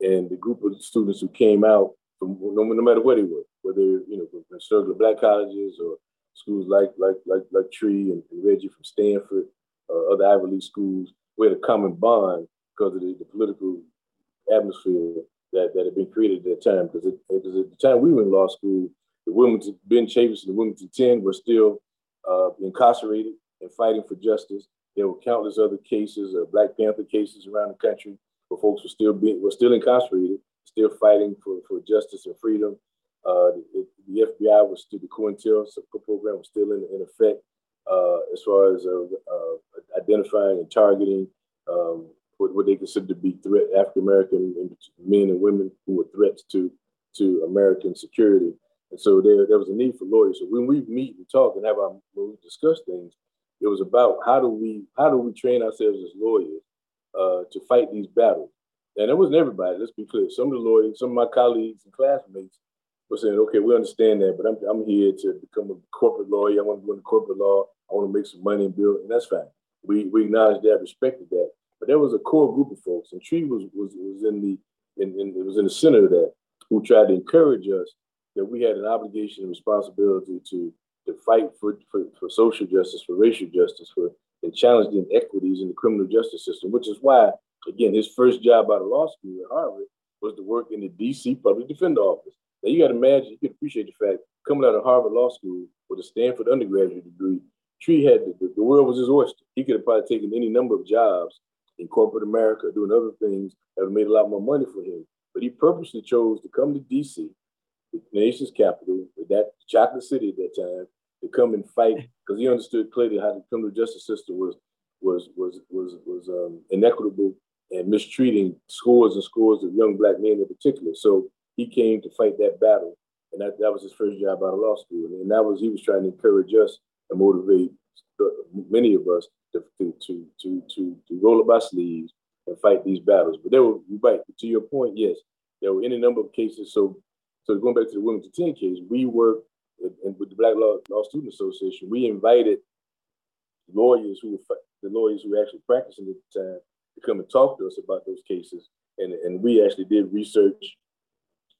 and the group of students who came out from no, no matter where they were, whether you know from historically black colleges or schools like like like like Tree and, and Reggie from Stanford, uh, other Ivy League schools, we had a common bond because of the, the political atmosphere that, that had been created at that time. Because was at the time we were in law school, the Wilmington Ben Chavis and the Wilmington Ten were still uh, incarcerated and fighting for justice. There were countless other cases, uh, Black Panther cases around the country where folks were still being were still incarcerated, still fighting for, for justice and freedom. Uh, the, the FBI was still the COINTEL program was still in, in effect uh, as far as uh, uh, identifying and targeting um, what, what they considered to be threat African American men and women who were threats to to American security. And so there, there was a need for lawyers. So when we meet and talk and have our when we discuss things, it was about how do we how do we train ourselves as lawyers uh, to fight these battles. And it wasn't everybody. Let's be clear. Some of the lawyers, some of my colleagues and classmates were saying, "Okay, we understand that, but I'm I'm here to become a corporate lawyer. I want to go into corporate law. I want to make some money and build, and that's fine. We we acknowledge that, respected that. But there was a core group of folks, and Tree was was was in the in, in it was in the center of that, who tried to encourage us that we had an obligation and responsibility to to fight for, for, for social justice, for racial justice, for and challenge the inequities in the criminal justice system, which is why, again, his first job out of law school at Harvard was to work in the DC Public Defender Office. Now you got to imagine, you can appreciate the fact coming out of Harvard Law School with a Stanford undergraduate degree, Tree had the, the world was his oyster. He could have probably taken any number of jobs in corporate America, doing other things that would have made a lot more money for him. But he purposely chose to come to DC, the nation's capital, that chocolate city at that time, to come and fight because he understood clearly how the criminal justice system was was was was was um, inequitable and mistreating scores and scores of young black men in particular. So he came to fight that battle, and that, that was his first job out of law school, and that was he was trying to encourage us and motivate many of us to to to to to, to roll up our sleeves and fight these battles. But there were right to your point, yes, there were any number of cases. So so going back to the Wilmington 10 case, we worked and with the Black Law, Law Student Association, we invited lawyers who were the lawyers who were actually practicing at the time to come and talk to us about those cases. And, and we actually did research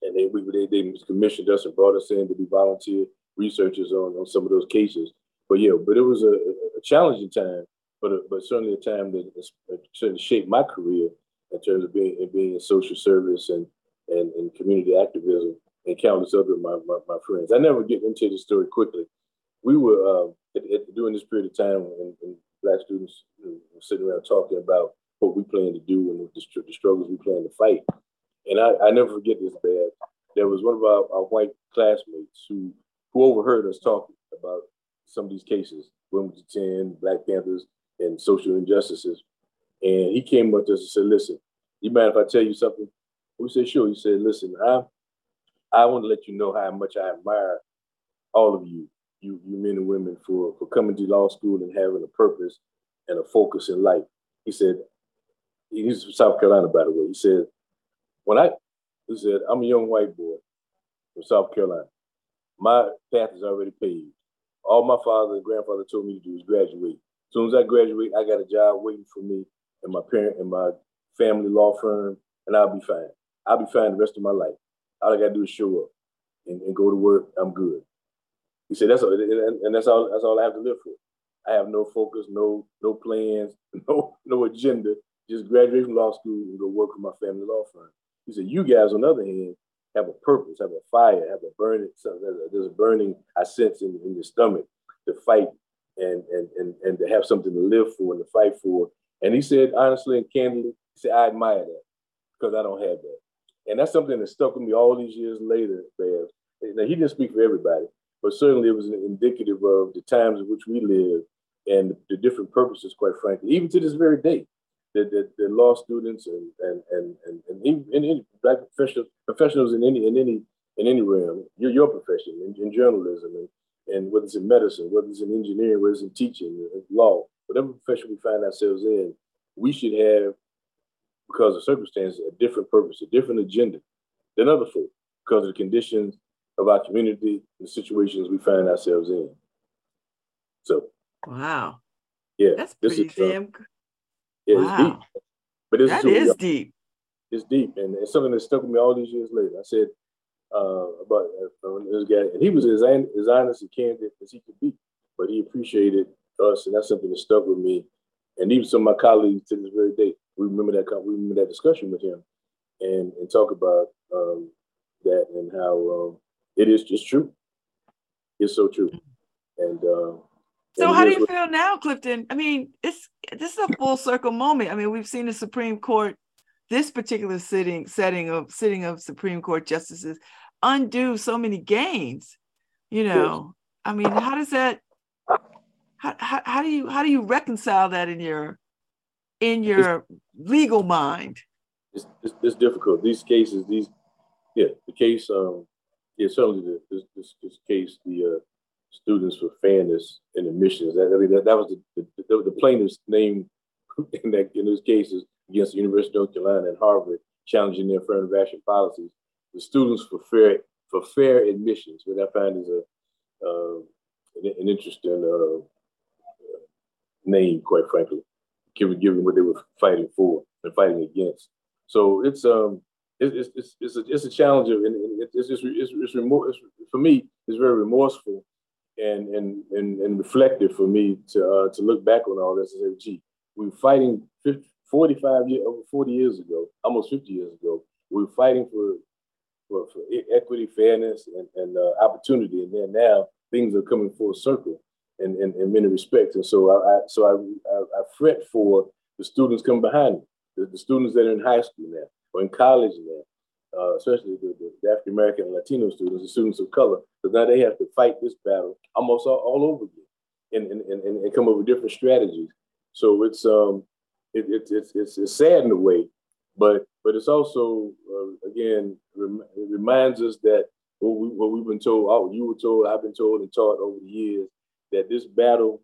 and they, we, they, they commissioned us and brought us in to be volunteer researchers on, on some of those cases. But yeah, but it was a, a challenging time, but a, but certainly a time that certainly shaped my career in terms of being in being in social service and, and, and community activism and countless other of my, my, my, friends. I never get into the story quickly. We were uh, at, at, during this period of time when, when black students were sitting around talking about what we plan to do and the, the struggles we plan to fight. And I, I never forget this bad. There was one of our, our white classmates who who overheard us talking about some of these cases, Wilmington 10, Black Panthers, and social injustices. And he came up to us and said, listen, you mind if I tell you something? We said, sure. He said, listen, I I want to let you know how much I admire all of you, you, you men and women, for, for coming to law school and having a purpose and a focus in life. He said, he's from South Carolina, by the way. He said, when I, he said, I'm a young white boy from South Carolina. My path is already paved. All my father and grandfather told me to do is graduate. As soon as I graduate, I got a job waiting for me and my parent and my family law firm, and I'll be fine. I'll be fine the rest of my life. All I gotta do is show up and, and go to work. I'm good. He said that's all, and, and that's all. That's all I have to live for. I have no focus, no no plans, no no agenda. Just graduate from law school and go work for my family law firm. He said, you guys, on the other hand, have a purpose, have a fire, have a burning. There's a burning I sense in, in your stomach to fight and, and and and to have something to live for and to fight for. And he said, honestly and candidly, he said, I admire that because I don't have that. And that's something that stuck with me all these years later, Bev. Now, he didn't speak for everybody, but certainly it was indicative of the times in which we live and the different purposes, quite frankly, even to this very day. That, that, that law students and and and and, and even any black professionals professionals in any in any in any realm, your your profession in, in journalism and and whether it's in medicine, whether it's in engineering, whether it's in teaching, law, whatever profession we find ourselves in, we should have because of circumstances, a different purpose, a different agenda than other folk because of the conditions of our community, the situations we find ourselves in. So, wow, yeah, that's pretty is, uh, damn. yeah, wow. it's deep. But this that is, is deep. It's deep, and it's something that stuck with me all these years later. I said uh, about uh, this guy, and he was as, as honest and candid as he could be, but he appreciated us, and that's something that stuck with me. And even some of my colleagues to this very day, we remember that we remember that discussion with him, and and talk about um, that and how um, it is just true. It's so true, and uh, So And how do you what- feel now, Clifton? I mean, it's this is a full circle moment. I mean, we've seen the Supreme Court, this particular sitting setting of sitting of Supreme Court justices undo so many gains. You know, I mean, how does that how, how, how do you how do you reconcile that in your in your legal mind? it's, it's, it's difficult. These cases, these, yeah, the case, um, yeah, certainly the, this, this, this case, the uh, students for fairness and admissions. That, I mean, that, that was the, the, the, the plaintiff's name in that in those cases against the University of North Carolina and Harvard, challenging their affirmative action policies. The students for fair for fair admissions, what I find is a uh, an, an interesting uh, name, quite frankly, given given what they were fighting for and fighting against. So it's um it's it's it's, a it's a challenge of and it's it's it's, it's, remor- it's for me it's very remorseful and and and, and reflective for me to uh, to look back on all this and say, gee, we were fighting 50, 45 years over 40 years ago, almost 50 years ago. We were fighting for for, for equity, fairness, and, and uh, opportunity, and then now things are coming full circle in, in, in many respects. And so I, I so I, I I fret for the students coming behind me the, the students that are in high school now or in college now, uh, especially the, the, African American and Latino students, the students of color, because now they have to fight this battle almost all, all over again and, and, and, and come up with different strategies. So it's um it, it, it's it's it's sad in a way, but but it's also uh, again rem- it reminds us that what, we, what we've been told, oh, you were told, I've been told and taught over the years that this battle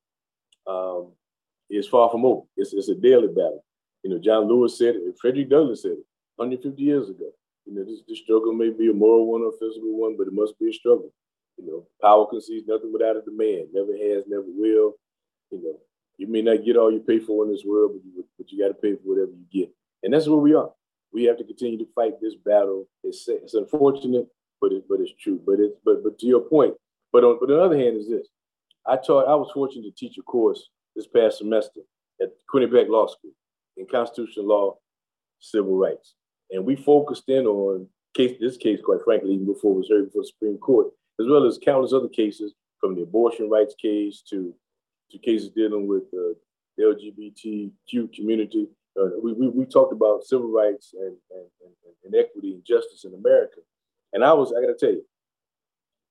um, is far from over. It's, it's a daily battle. You know, John Lewis said it, Frederick Douglass said it 150 years ago. You know, this, this struggle may be a moral one or a physical one, but it must be a struggle. You know, power concedes nothing without a demand. Never has, never will. You know, you may not get all you pay for in this world, but you, but you got to pay for whatever you get. And that's where we are. We have to continue to fight this battle. It's, it's unfortunate, but it, but it's true. But it's but but to your point. But on but on the other hand is this. I taught. I was fortunate to teach a course this past semester at Quinnipiac Law School in constitutional law, civil rights, and we focused in on case this case, quite frankly, even before it was heard before the Supreme Court, as well as countless other cases from the abortion rights case to to cases dealing with uh, the LGBTQ community. Uh, we, we, we talked about civil rights and, and, and, and equity and justice in America. And I was, I got to tell you,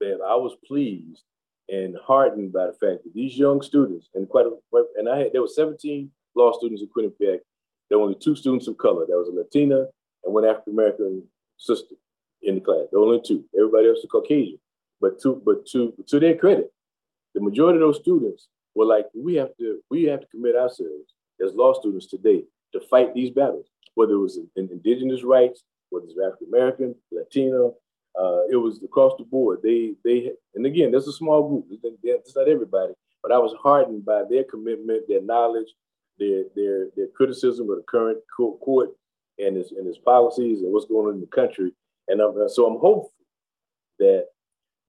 that I was pleased and heartened by the fact that these young students, and quite, a, and I had, there were 17 law students in Quinnipiac. There were only two students of color. There was a Latina and one African American sister in the class. Were only two. Everybody else was Caucasian. But to, but to, to their credit, the majority of those students were like, we have to, we have to commit ourselves as law students today to fight these battles, whether it was in indigenous rights, whether it's African American, Latino, uh, it was across the board. They, they, and again, there's a small group. It's not everybody, but I was heartened by their commitment, their knowledge, their, their, their criticism of the current court and its and its policies and what's going on in the country. And I'm, so I'm hopeful that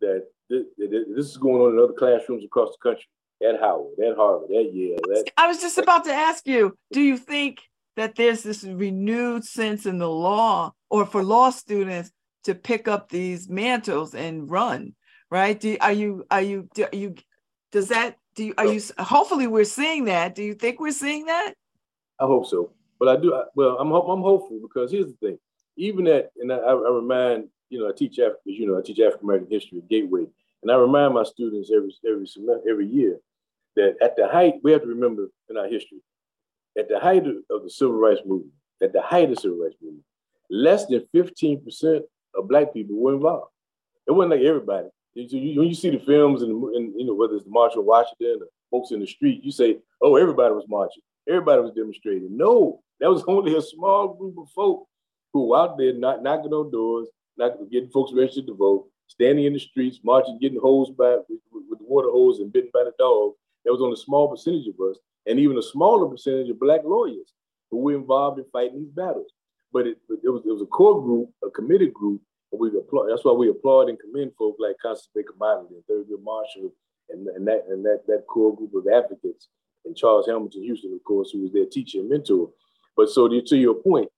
that this is going on in other classrooms across the country at Howard, at Harvard, at Yale. At, I was just about to ask you, do you think that there's this renewed sense in the law or for law students to pick up these mantles and run, right? Do are you are you do are you does that do you are you hopefully we're seeing that. Do you think we're seeing that? I hope so. But I do I, well, I'm I'm hopeful because here's the thing. Even at and I, I remind, you know, I teach African, you know, I teach African American history at Gateway. And I remind my students every every semester, every year that at the height, we have to remember in our history, at the height of the civil rights movement, at the height of the civil rights movement, less than 15% of black people were involved. It wasn't like everybody. You, when you see the films and, and, you know whether it's the March on Washington or folks in the street, you say, "Oh, everybody was marching, everybody was demonstrating." No, that was only a small group of folk who were out there not knocking on doors, not getting folks registered to vote, standing in the streets, marching, getting hosed by with, with water hose and bitten by the dog. That was only a small percentage of us, and even a smaller percentage of black lawyers who were involved in fighting these battles. But it, it was it was a core group, a committed group, and we applaud. That's why we applaud and commend folks like Constance Baker and Thurgood Marshall, and, and that and that that core group of advocates, and Charles Hamilton Houston, of course, who was their teacher and mentor. But so to, to your point,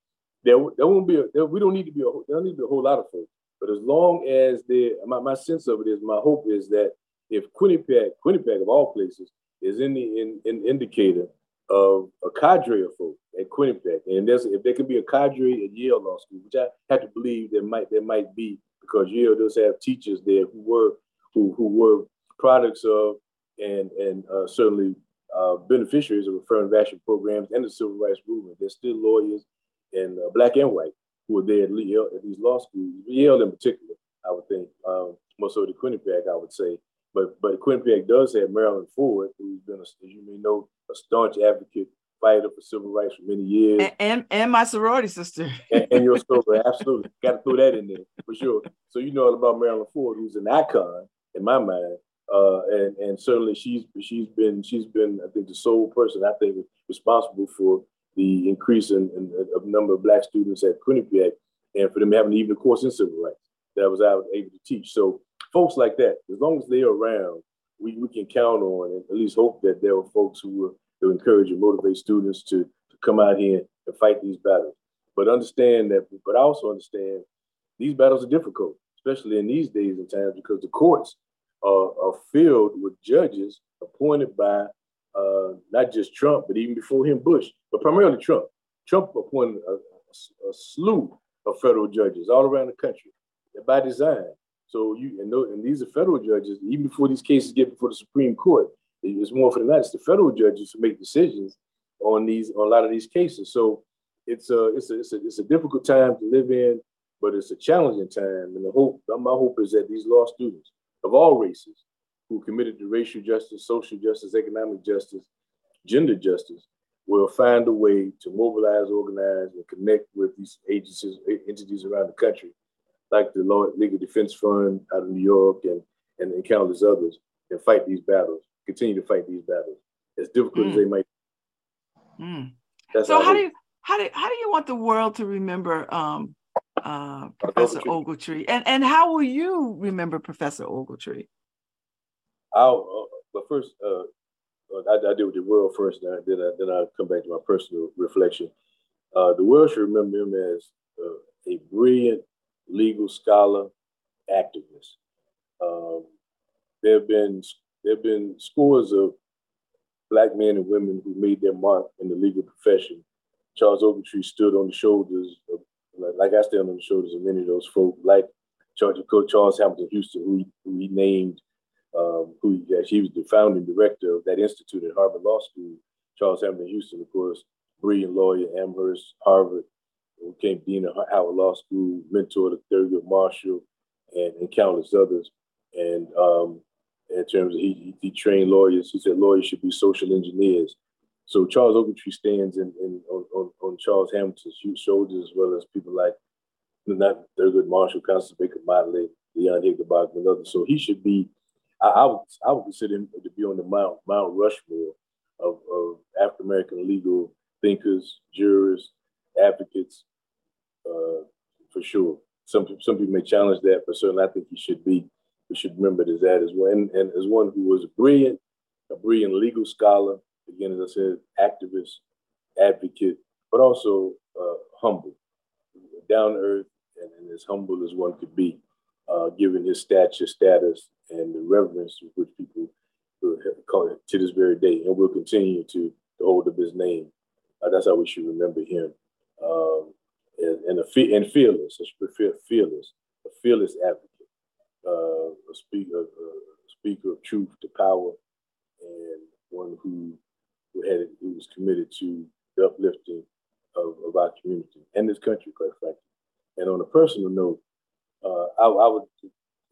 there there won't be a, there, we don't need to be a there don't need to be a whole lot of folks. But as long as there, my, my sense of it is, my hope is that if Quinnipiac, Quinnipiac of all places, is in the in, in indicator of a cadre of folk at Quinnipiac. And there's if there could be a cadre at Yale Law School, which I have to believe there might there might be because Yale does have teachers there who were who who were products of and and uh, certainly uh, beneficiaries of affirmative action programs and the civil rights movement. There's still lawyers and uh, black and white who are there at, Yale, at these law schools, Yale in particular, I would think, um, more so the Quinnipiac, I would say. But but Quinnipiac does have Marilyn Ford, who's been, a, as you may know, a staunch advocate, fighter for civil rights for many years. And and, and my sorority sister. and, and your story, absolutely. Got to throw that in there for sure. So you know all about Marilyn Ford, who's an icon in my mind. Uh, and and certainly she's she's been she's been I think the sole person I think responsible for the increase in, in, of number of black students at Quinnipiac and for them having even a course in civil rights that I was able to teach. So folks like that, as long as they're around, we, we can count on and at least hope that there are folks who will, encourage and motivate students to, to come out here and fight these battles. But understand that, but I also understand these battles are difficult, especially in these days and times because the courts are, are filled with judges appointed by uh, not just Trump, but even before him, Bush, but primarily Trump. Trump appointed a, a, a slew of federal judges all around the country by design. So you and, those, and these are federal judges. Even before these cases get before the Supreme Court, it's more for the It's the federal judges who make decisions on these on a lot of these cases. So it's a it's a it's a, it's a difficult time to live in, but it's a challenging time. And the hope my hope is that these law students of all races who committed to racial justice, social justice, economic justice, gender justice, will find a way to mobilize, organize, and connect with these agencies, entities around the country, like the Law Legal Defense Fund out of New York and, and, and countless others, and fight these battles, continue to fight these battles, as difficult Mm. as they might Mm. So how do you how do how do you want the world to remember um, uh, Professor Ogletree, and and how will you remember Professor Ogletree? I'll, uh, but first, uh, uh, I, I deal with the world first, then I, then I, then I'll come back to my personal reflection. Uh, the world should remember him as uh, a brilliant legal scholar, activist. Um, there have been there have been scores of black men and women who made their mark in the legal profession. Charles Ogletree stood on the shoulders of, like, I stand on the shoulders of many of those folk, like Charles, Charles Hamilton Houston, who he, who he named, um, who he, he was the founding director of that institute at Harvard Law School. Charles Hamilton Houston, of course, brilliant lawyer, Amherst, Harvard, who became dean of Howard Law School, mentor to Thurgood Marshall, and, and countless others. And um, in terms of he, he, trained lawyers, he said lawyers should be social engineers. So Charles Ogletree stands in, in on, on, on Charles Hamilton's shoulders as well as people like not Thurgood Marshall, Constance Baker Motley, Leon Higginbotham, and others. So he should be, I, I would I would consider him to be on the Mount Mount Rushmore of, of African American legal thinkers, jurors, advocates, uh, for sure. Some people, some people may challenge that, but certainly I think he should be. We should remember it as that as well, and, and as one who was a brilliant, a brilliant legal scholar. Again, as I said, activist, advocate, but also uh, humble, down to earth, and, and as humble as one could be, uh, given his stature, status, and the reverence with which people it to this very day, and will continue to, to hold up his name. Uh, that's how we should remember him. Um, and, and, a and fearless, prefer fearless, a fearless advocate, uh, a speaker, a speaker of truth to power, and one who who had who was committed to the uplifting of, of our community and this country, quite frankly. And on a personal note, uh, I, I would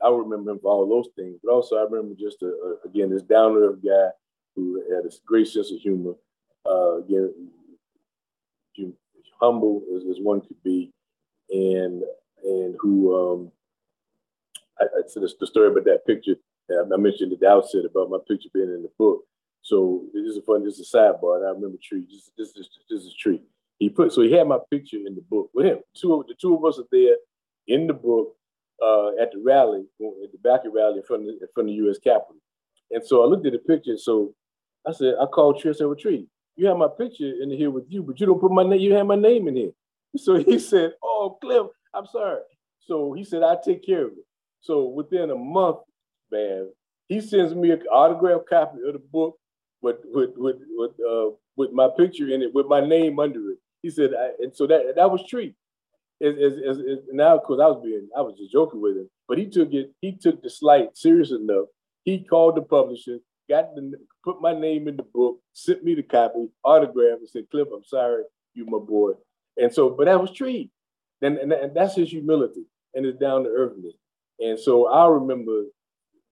I remember him for all those things, but also I remember just a, a, again this down earth guy who had a great sense of humor. Uh, again, humble as, as one could be, and and who um, I, I said the story about that picture. I mentioned at the outset about my picture being in the book. So this is a fun. This is a sidebar. And I remember Tree. This, this is this is Tree. He put so he had my picture in the book with him. Two of the two of us are there in the book uh, at the rally at the back of the rally in front of in front of the U.S. Capitol. And so I looked at the picture. So I said, I called Tree. I said, well, Tree, you have my picture in here with you, but you don't put my name. You have my name in here. So he said, Oh, Cliff, I'm sorry. So he said, I'll take care of it. So within a month, man, he sends me an autographed copy of the book with with with with, uh, with my picture in it, with my name under it. He said, I, and so that that was Tree. Is is is is- now, of course, I was being, I was just joking with him, but he took it, he took the slight serious enough. He called the publisher, got the, put my name in the book, sent me the copy, autograph, and said, Cliff, I'm sorry, you my boy. And so, but that was Tree, and and, and that's his humility and his down to earthness. And so I remember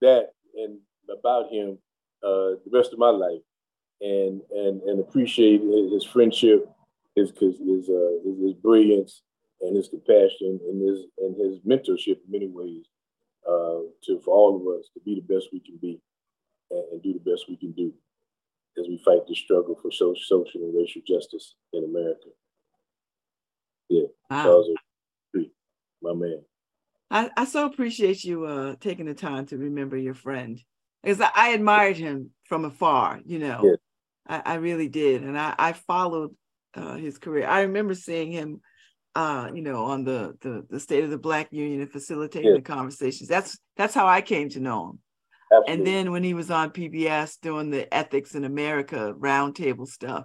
that and about him uh, the rest of my life, and and and appreciate his, friendship, his his his, uh, his his brilliance, and his compassion, and his and his mentorship in many ways, uh, to for all of us to be the best we can be, and, do the best we can do as we fight the struggle for social, social and racial justice in America. Yeah, Wow. Charles my man. I, I so appreciate you uh taking the time to remember your friend because I, I admired him from afar, you know. Yeah. I, I really did. And I, I followed uh, his career. I remember seeing him uh, you know, on the, the the State of the Black Union and facilitating Yeah. the conversations. That's that's how I came to know him. Absolutely. And then when he was on PBS doing the Ethics in America roundtable stuff,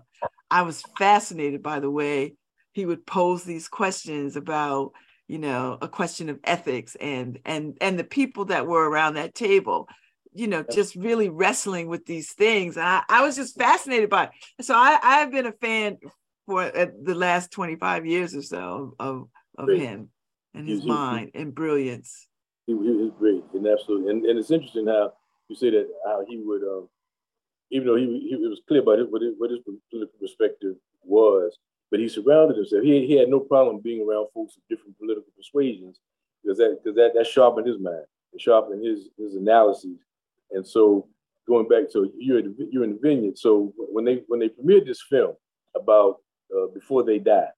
I was fascinated by the way he would pose these questions about, you know, a question of ethics and and and the people that were around that table, you know, just really wrestling with these things. And I, I was just fascinated by it. So I, I've been a fan for uh, the last 25 years or so of, of Great. him and his mind and brilliance. he, he was great and absolutely and, and it's interesting how you say that how he would um even though he, he it was clear about it, what, his, what his political perspective was but he surrounded himself. He, he had no problem being around folks of different political persuasions because that because that, that sharpened his mind it sharpened his his analyses. And so going back to you're in the, you're in the vineyard. So when they when they premiered this film about uh, before they died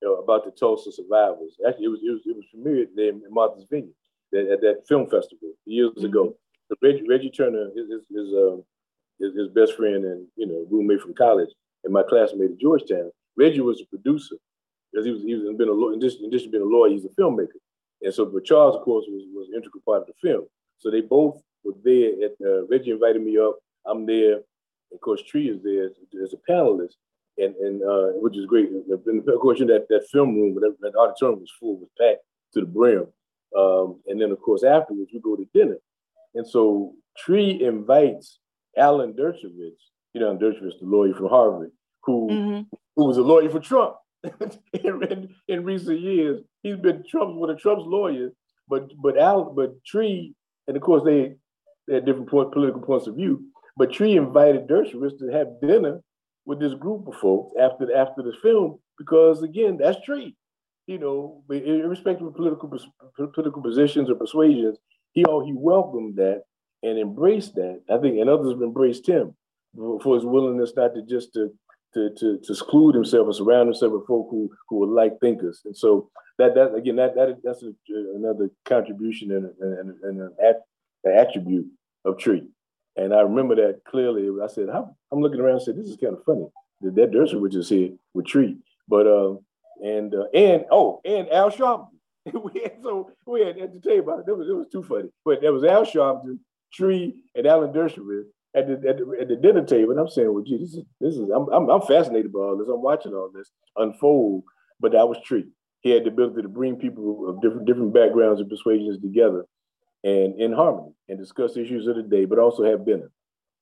you know, about the Tulsa survivors actually it was it was, it was premiered there in Martha's Vineyard that, at that film festival years ago. Reggie, Reggie Turner, his his his, um, his his best friend and you know roommate from college, and my classmate at Georgetown. Reggie was a producer because he was he was been a in addition, in addition to being a lawyer, he's a filmmaker. And so, but Charles, of course, was was an integral part of the film. So they both were there. At uh, Reggie invited me up. I'm there. Of course, Tree is there as, as a panelist, and and uh, which is great. And of course, you know, that that film room, that, that auditorium was full, was packed to the brim. Um, and then, of course, afterwards, we go to dinner. And so Tree invites Alan Dershowitz, you know, Dershowitz, the lawyer from Harvard, who, Mhm. who was a lawyer for Trump. in, in, in recent years, he's been Trump's one of Trump's lawyers, but but Al, but Tree, and of course they, they had different point, political points of view. But Tree invited Dershowitz to have dinner with this group of folks after after the film because again, that's Tree you know, irrespective of political political positions or persuasions, he all he welcomed that and embraced that. I think, and others have embraced him for his willingness not to just to to to, to seclude himself and surround himself with folk who who are like thinkers. And so that that again that that that's a, another contribution and and, and an, at, an attribute of Tree. And I remember that clearly. I said, I'm, I'm looking around and said, this is kind of funny that that Dershowitz is here with Tree. But uh, and uh, and oh, and Al Sharpton. we had so we had at the table. It was it was too funny, but there was Al Sharpton, Tree, and Alan Dershowitz at the, at the at the dinner table, and I'm saying, well, gee, this is this is I'm I'm, I'm fascinated by all this. I'm watching all this unfold, but that was Tree. He had the ability to bring people of different different backgrounds and persuasions together, and in harmony, and discuss issues of the day, but also have dinner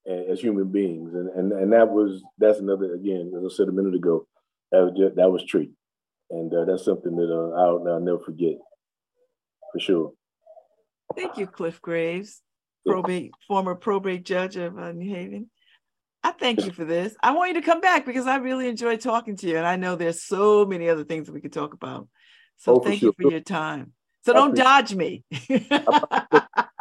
as human beings, and and and that was that's another again, as I said a minute ago, that was just, that was Tree and uh, that's something that uh, I'll, I'll never forget for sure. Thank you, Cliff Graves, probate former probate judge of uh, New Haven. I thank you for this. I want you to come back because I really enjoyed talking to you, and I know there's so many other things that we could talk about. So Oh, thank you for your time. So don't dodge me.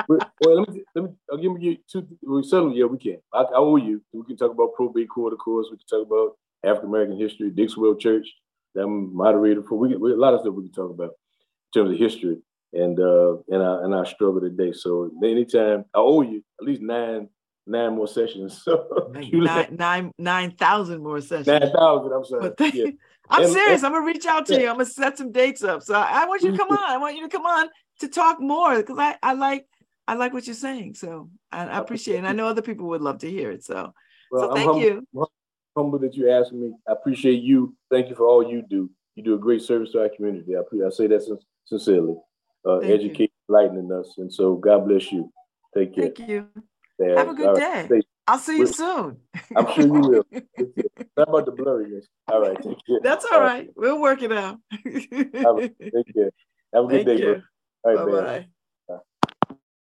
Well, let me let me I'll give you two. We settle. Yeah, we can. I, I owe you. We can talk about probate court, of course. We can talk about African American history, Dixwell Church. That I'm moderator for. We, we a lot of stuff we can talk about in terms of history and uh and our and our struggle today. So anytime I owe you at least nine nine more sessions. So Like you let- nine nine nine thousand more sessions. nine thousand. I'm sorry. Thank Yeah. I'm And- serious. and- I'm gonna reach out to Yeah. you. I'm gonna set some dates up. So I, I want you to come on. I want you to come on to talk more because I, I like I like what you're saying. So I, I appreciate it. And I know other people would love to hear it. So Well, so I'm thank humble, you. Humble that you asked me. I appreciate you. Thank you for all you do. You do a great service to our community. I, I say that sin- sincerely. Uh, educating, enlightening us, and so God bless you. Take care. Thank you. Have a good all day. right. I'll see you Well- soon. I'm sure you will. About the blurriness. All right, take care. That's all right. We'll work it out. Have a, take care. Have a good Thank day, bro. All right, bye.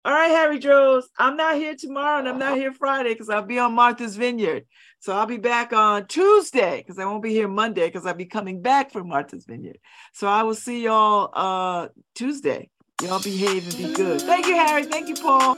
All right, Harry Droz. I'm not here tomorrow and I'm not here Friday because I'll be on Martha's Vineyard. So I'll be back on Tuesday because I won't be here Monday because I'll be coming back from Martha's Vineyard. So I will see y'all uh Tuesday. Y'all behave and be good. Thank you, Harry. Thank you, Paul.